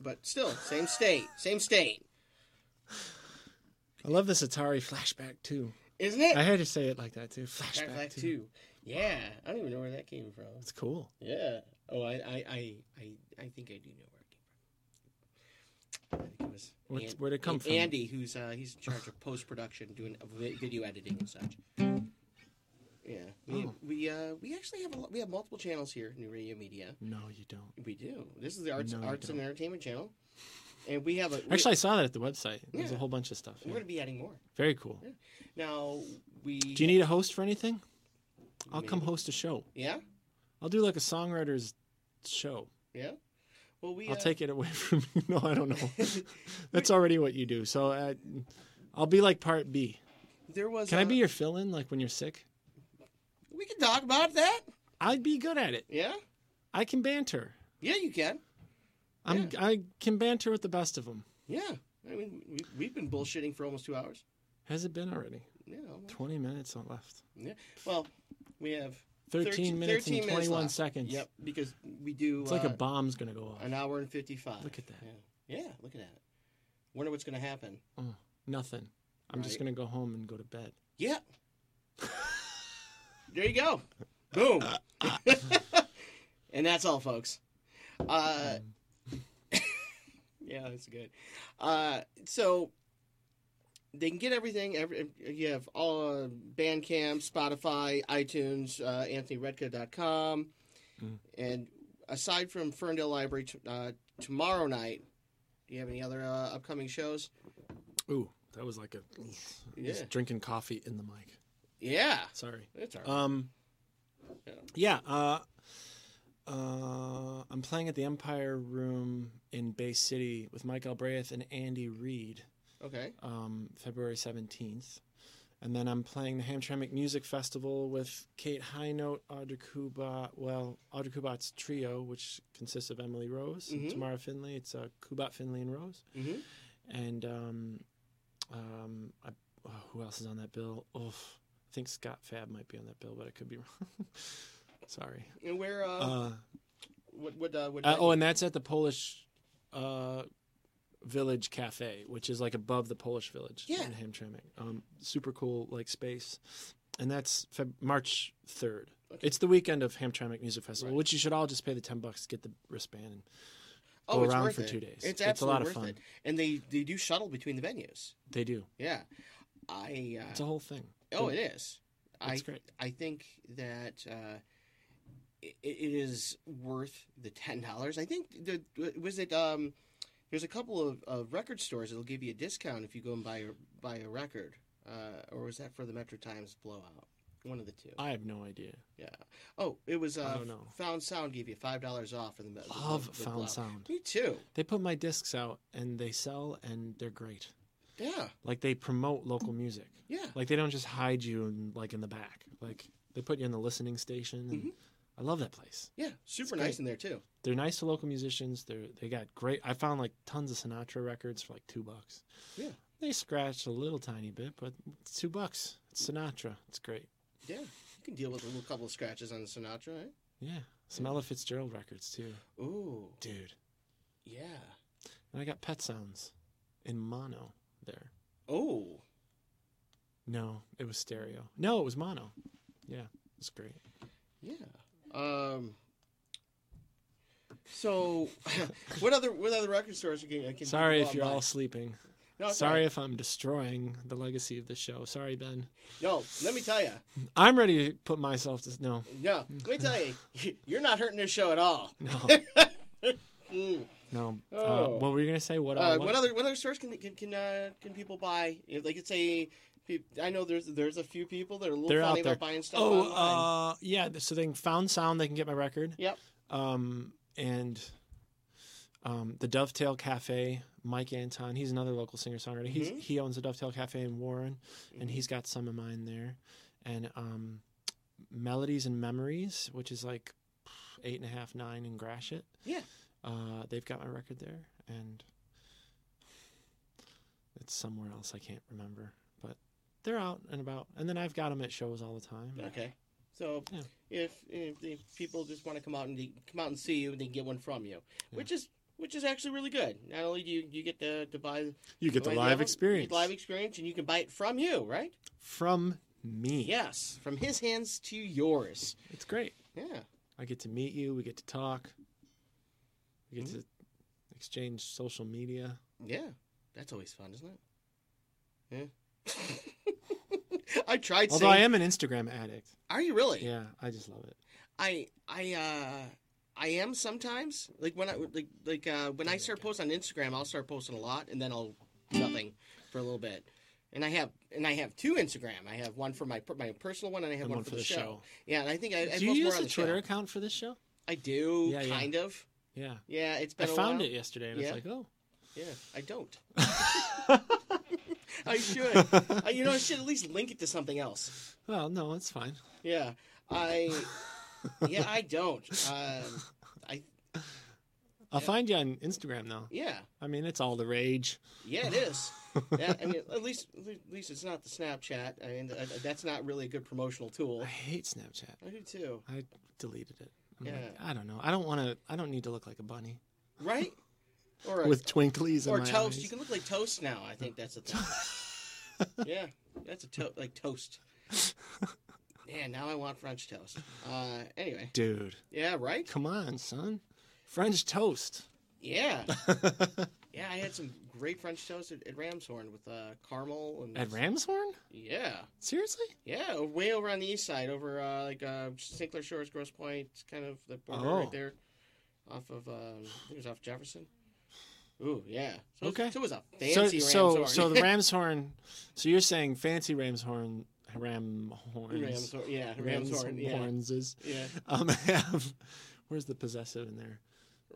But still, same state, same state, I love this Atari flashback too. isn't it? I had to say it like that too. Back, Flashback too. too. Yeah, I don't even know where that came from. It's cool. Yeah. Oh, I, I, I, I, I think I do know where it came from. I think it was. What's- where'd it come An- from? Andy, who's uh, he's in charge of post production, doing video editing and such. Yeah, we Oh. we uh, we actually have a we have multiple channels here, New Radio Media. No, you don't. We do. This is the arts No, arts and entertainment channel. and we have a. we- Actually, I saw that at the website. There's a whole bunch of stuff. we're yeah. going to be adding more. Very cool. Now we. Do you need a host for anything? I'll come host a show. Yeah, I'll do like a songwriter's show. yeah. Well, we. I'll uh, take it away from you. No, I don't know. That's already what you do. So uh, I'll be like part B. There was. Can I uh, be your fill-in, like when you're sick? We can talk about that. I'd be good at it. Yeah. I can banter. Yeah, you can. I'm. I can banter with the best of them. Yeah. I mean, we, we've been bullshitting for almost two hours. Has it been already? Yeah. almost. Twenty minutes left. Yeah. Well, we have 13 minutes 13 and 21 left. seconds. Yep, because we do. It's like uh, a bomb's gonna go off. an hour and fifty-five. Look at that. Yeah. yeah, look at that. Wonder what's going to happen. Oh, nothing. I'm just gonna go home and go to bed. Yeah. there you go. Boom. and that's all, folks. Uh, yeah, that's good. Uh, so they can get everything. Every, you have all uh, Bandcamp, Spotify, iTunes, uh, AnthonyRetka.com. Mm. And aside from Ferndale Library t- uh, tomorrow night, do you have any other uh, upcoming shows? Ooh, that was like a Yeah. just drinking coffee in the mic. Yeah. Sorry. That's all right. Um. Yeah. Yeah. Uh, uh, I'm playing at the Empire Room in Bay City with Mike Albraith and Andy Reid, okay. um, February 17th. And then I'm playing the Hamtramck Music Festival with Kate Hinote, Audra Kubat, well, Audra Kubat's trio, which consists of Emily Rose and Mhm. Tamara Finley. It's uh, Kubat, Finley, and Rose. Mm-hmm. And um, um, I, oh, who else is on that bill? Oh, I think Scott Fab might be on that bill, but I could be wrong. Sorry. And where? Uh, Uh, what? What? Uh, what uh, oh, and that's at the Polish uh, Village Cafe, which is like above the Polish Village Yeah. in Hamtramck. Um, super cool like space, and that's Feb- March third. Okay. It's the weekend of Hamtramck Music Festival, Right. which you should all just pay the ten bucks, get the wristband, and oh, go it's around for it. two days. It's, It's a lot of fun. it. And they they do shuttle between the venues. they do. Yeah. I. Uh, It's a whole thing. Oh, it is. I. Great. I think that. Uh, it, it is worth the ten dollars. I think the was it. Um, there's a couple of, of record stores that'll give you a discount if you go and buy a, buy a record, uh, or was that for the Metro Times blowout? One of the two. I have no idea. Yeah. Oh, it was. Uh, don't know. Found Sound gave you five dollars off for the. the Love the Found blowout. Sound. Me too. They put my discs out and they sell and they're great. Yeah. Like they promote local music. Yeah. Like they don't just hide you in, like in the back. Like they put you in the listening station. And mm-hmm. I love that place. Yeah. Super nice in there too. They're nice to local musicians. They're they got great. I found like tons of Sinatra records for like two bucks. Yeah. They scratched a little tiny bit, but it's two bucks. It's Sinatra. It's great. Yeah. You can deal with a little couple of scratches on the Sinatra, right? Yeah. Some Ella Fitzgerald records too, Ooh. dude. Yeah. And I got Pet Sounds in mono there. Oh. No, it was stereo. No, it was mono. Yeah, it's great. Yeah. Um. So, what other what other record stores can, can Sorry if you're all sleeping. No, Sorry right. if I'm destroying the legacy of the show. Sorry, Ben. No, let me tell you. I'm ready to put myself to no, No, let me tell you. You're not hurting this show at all. no, Mm. No. Uh, Oh. what were you gonna say? What? Uh, Uh, what other what other stores can can can, uh, can people buy? If they could say, I know there's there's a few people that are a little They're funny out there. about buying stuff Oh, uh, yeah. So they can found sound. They can get my record. Yep. Um, and um, the Dovetail Cafe. Mike Anton. He's another local singer songwriter. Mhm. he owns the Dovetail Cafe in Warren, and Mm-hmm. he's got some of mine there. And um, Melodies and Memories, which is like eight and a half, nine in Gratiot. Yeah. Uh, they've got my record there, and it's somewhere else I can't remember, but they're out and about. And then I've got them at shows all the time. Okay. So Yeah. if, if if people just want to come out and come out and see you, they can get one from you, which is which is actually really good. Not only do you, you get to, to buy You get the live album, experience live experience, and you can buy it from you, right? from me. Yes, from his hands to yours. it's great. Yeah. I get to meet you. We get to talk. We Mm-hmm. to exchange social media. Yeah, that's always fun, isn't it? Yeah. I tried Although saying. I am an Instagram addict. Are you really? Yeah, I just love it. I I uh I am sometimes. Like when I like like uh, when I start posting on Instagram, I'll start posting a lot, and then I'll nothing for a little bit. And I have and I have two Instagram. I have one for my my personal one, and I have And one, for the, show. Yeah, and I think I, I Do you use more on the the Twitter show. account for this show? I do, Yeah, yeah. kind of. Yeah. Yeah, it's I been. a found while. it yesterday and Yeah. it's like, oh. Yeah, I don't. I should. Uh, you know, I should at least link it to something else. Well, no, it's fine. Yeah, I. Yeah, I don't. Um, I. I'll find you on Instagram though. Yeah, I mean, it's all the rage. yeah, it is. Yeah, I mean, at least at least it's not the Snapchat. I mean, uh, that's not really a good promotional tool. I hate Snapchat. I do too. I deleted it. I'm Yeah. like, I don't know. I don't want to. I don't need to look like a bunny Right? Or a, with twinklies or in my toast. eyes. You can look like toast now. I think that's a thing. yeah, that's a toast like toast. Yeah, now I want French toast. Uh, anyway, Dude, yeah, right. come on, son. French toast. Yeah, yeah. I had some great French toast at, at Ramshorn with uh, caramel and At Ramshorn? Yeah, Seriously? yeah. Way over on the east side, over uh, like uh, St. Clair Shores, Grosse Pointe, kind of the border Oh. right there, off of um, I think it was off Jefferson. Ooh, yeah. So, Okay. So it was a fancy so, Ramshorn. so the Ramshorn. So you're saying fancy Ramshorn, Ram horns, Ramshorn, yeah, Ramshorn, yeah, Ramshorns, yeah. um, have. Where's the possessive in there?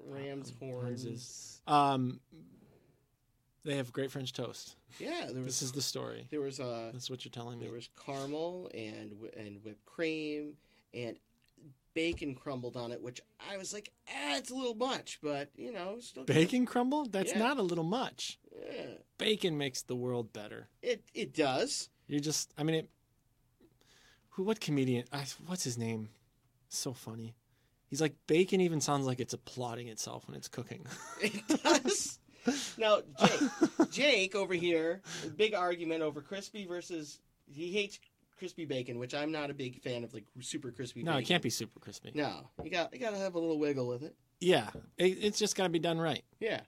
Ram's horns horns. Um, they have great French toast. Yeah, there was This is the story. there was uh That's what you're telling me. there was caramel and and whipped cream and bacon crumbled on it, which I was like, ah, it's a little much, but you know, still good. Bacon crumble? That's Yeah. not a little much. Yeah, Bacon makes the world better. it it does. You're just. I mean, it. Who? What comedian? I, what's his name? So funny. He's like bacon. Even sounds like it's applauding itself when it's cooking. It does. now, Jake, Jake over here, big argument over crispy versus he hates crispy bacon, which I'm not a big fan of, like super crispy. no, bacon. it can't be super crispy. No, you got you got to have a little wiggle with it. Yeah, it, it's just got to be done right. Yeah,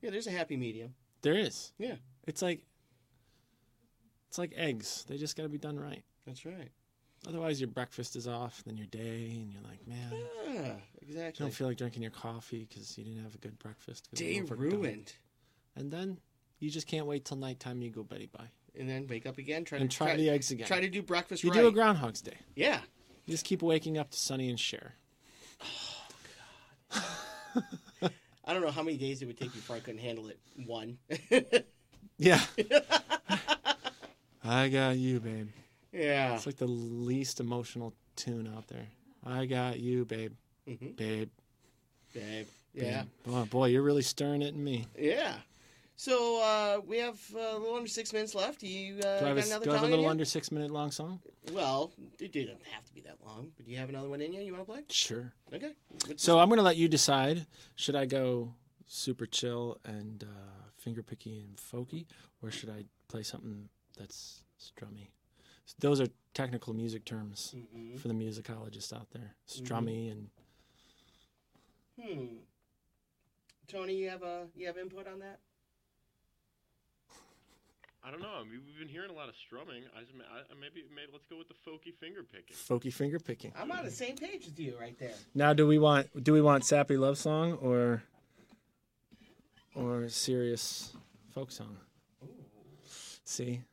yeah. There's a happy medium. There is. Yeah, It's like. It's like eggs. They just got to be done right. that's right. Otherwise, your breakfast is off, then your day, and you're like, man, Yeah, you don't feel like drinking your coffee because you didn't have a good breakfast. Day ruined. And then you just can't wait till nighttime. You go Betty bye And then wake up again. Try and to try, the eggs again. Try to do breakfast you right. do a Groundhog's Day. yeah. You just keep waking up to Sonny and Cher. Oh God. I don't know how many days it would take before I couldn't handle it. One. Yeah. I got you, babe. Yeah. It's like the least emotional tune out there. I got you, babe. Mhm. Babe. Babe. babe. Yeah. Boy, boy, you're really stirring it in me. Yeah. So uh, we have uh, a little under six minutes left. You uh, Do I have, got a, another do I have a little under six minute long song? Well, it didn't have to be that long. But do you have another one in you? You want to play? Sure. Okay. What's- So I'm going to let you decide. Should I go super chill and uh, finger picky and folky, or should I play something that's strummy? Those are technical music terms Mhm. for the musicologists out there. Strummy and Hmm. Tony, you have a you have input on that? I don't know. I mean, we've been hearing a lot of strumming. I, just, I maybe maybe let's go with the folky finger picking. folky finger picking. I'm on the same page with you right there. Now, do we want do we want sappy love song or or serious folk song? See, Surprise us.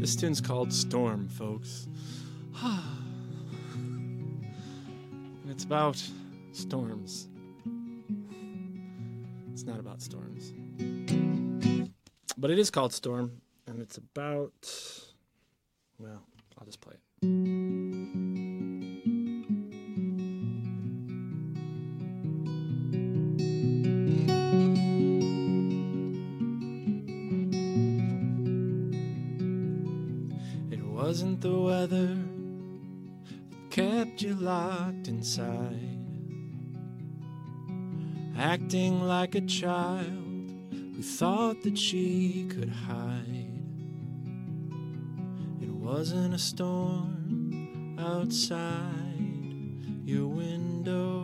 This tune's called Storm, folks. and it's about storms. It's not about storms. But it is called Storm, and it's about. Well, I'll just play. It wasn't the weather that kept you locked inside, acting like a child who thought that she could hide. It wasn't a storm outside your window.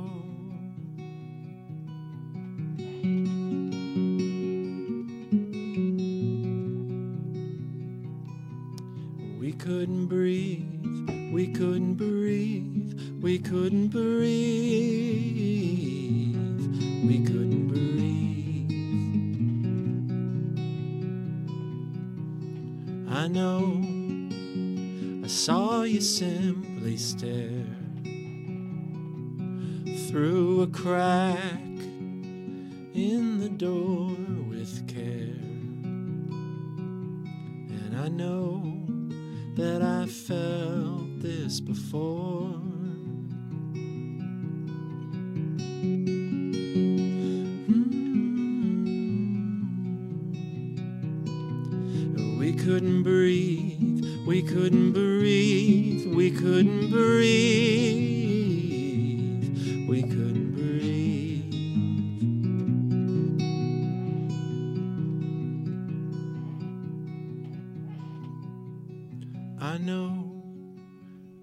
I know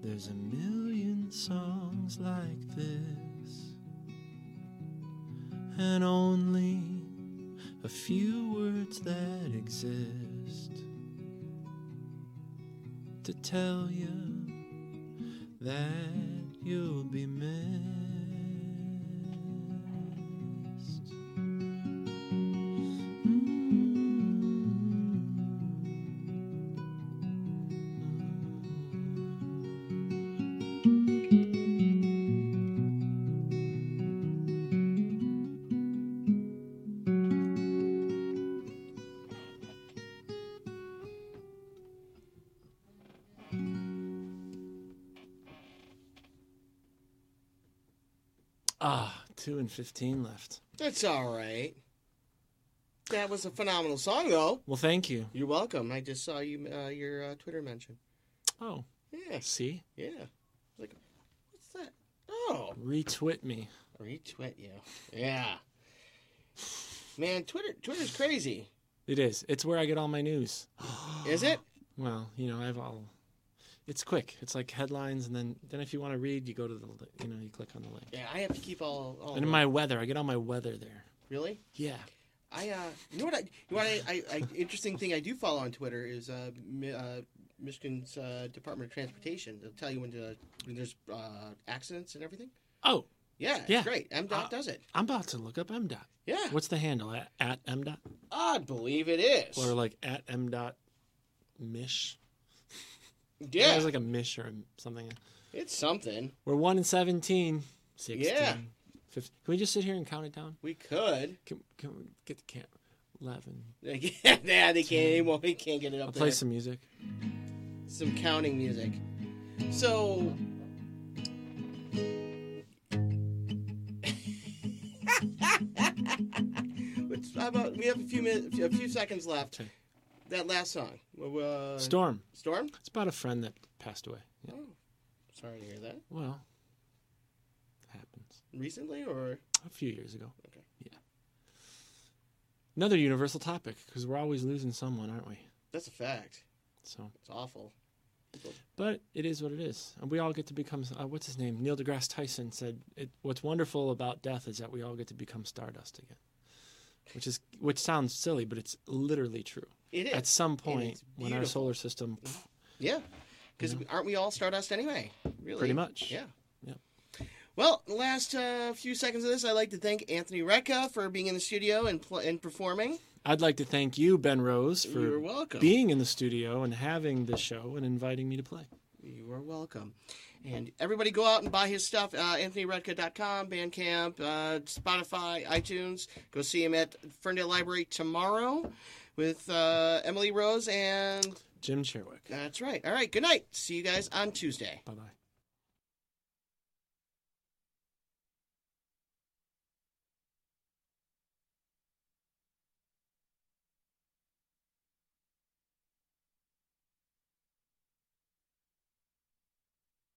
there's a million songs like this, and only a few words that exist to tell you that you'll be missed. Ah, two and fifteen left. That's all right. That was a phenomenal song, though. Well, thank you. You're welcome. I just saw you uh, your uh, Twitter mention. Oh, Yeah, see, yeah. Like, what's that? Oh, retweet me. retweet you. Yeah. Man, Twitter Twitter's crazy. It is. It's where I get all my news. Is it? Well, you know, I have all. It's quick. It's like headlines, and then then if you want to read, you go to the li- you know you click on the link. Yeah, I have to keep all. all And in my weather, I get all my weather there. really. Yeah. I uh, you know what I, you know what I, I, I interesting thing I do follow on Twitter is uh, Mi- uh Michigan's uh, Department of Transportation. They'll tell you when, to, when there's uh, accidents and everything. Oh, Yeah, Yeah. great. MDOT Uh, does it. I'm about to look up MDOT. Yeah, What's the handle at, at MDOT I believe it is. or like at MDOT Mish? Yeah, There's like a Mish or something. it's something. We're one in 17. 16. Yeah. 15. Can we just sit here and count it down? We could. Can, can we get the camp? 11. yeah, they can't anymore. We can't get it up I'll there. play some music. some counting music. So. Which, how about we have a few minutes, a few seconds left. Okay. That last song, uh, Storm. Storm. It's about a friend that passed away. Yeah. Oh, sorry to hear that. Well, happens. Recently, or A few years ago. Okay. Yeah. Another universal topic because we're always losing someone, aren't we? that's a fact. So, It's awful. but it is what it is. And we all get to become. Uh, what's his name? Neil deGrasse Tyson said, it, "What's wonderful about death is that we all get to become stardust again." Which is which sounds silly, but it's literally true. It is At some point, when our solar system, Yeah, because aren't we all Stardust anyway? Really? Pretty much. Yeah. Well, the last uh, few seconds of this, I'd like to thank Anthony Retka for being in the studio and pl- and performing. I'd like to thank you, Ben Rose, for You're welcome. being in the studio and having this show and inviting me to play. You are welcome. And everybody go out and buy his stuff. Uh, AnthonyRetka.com, Bandcamp, uh, Spotify, iTunes. Go see him at Ferndale Library tomorrow with uh, Emily Rose. And Jim Sherwick. that's right. All right. Good night. See you guys on Tuesday. Bye bye.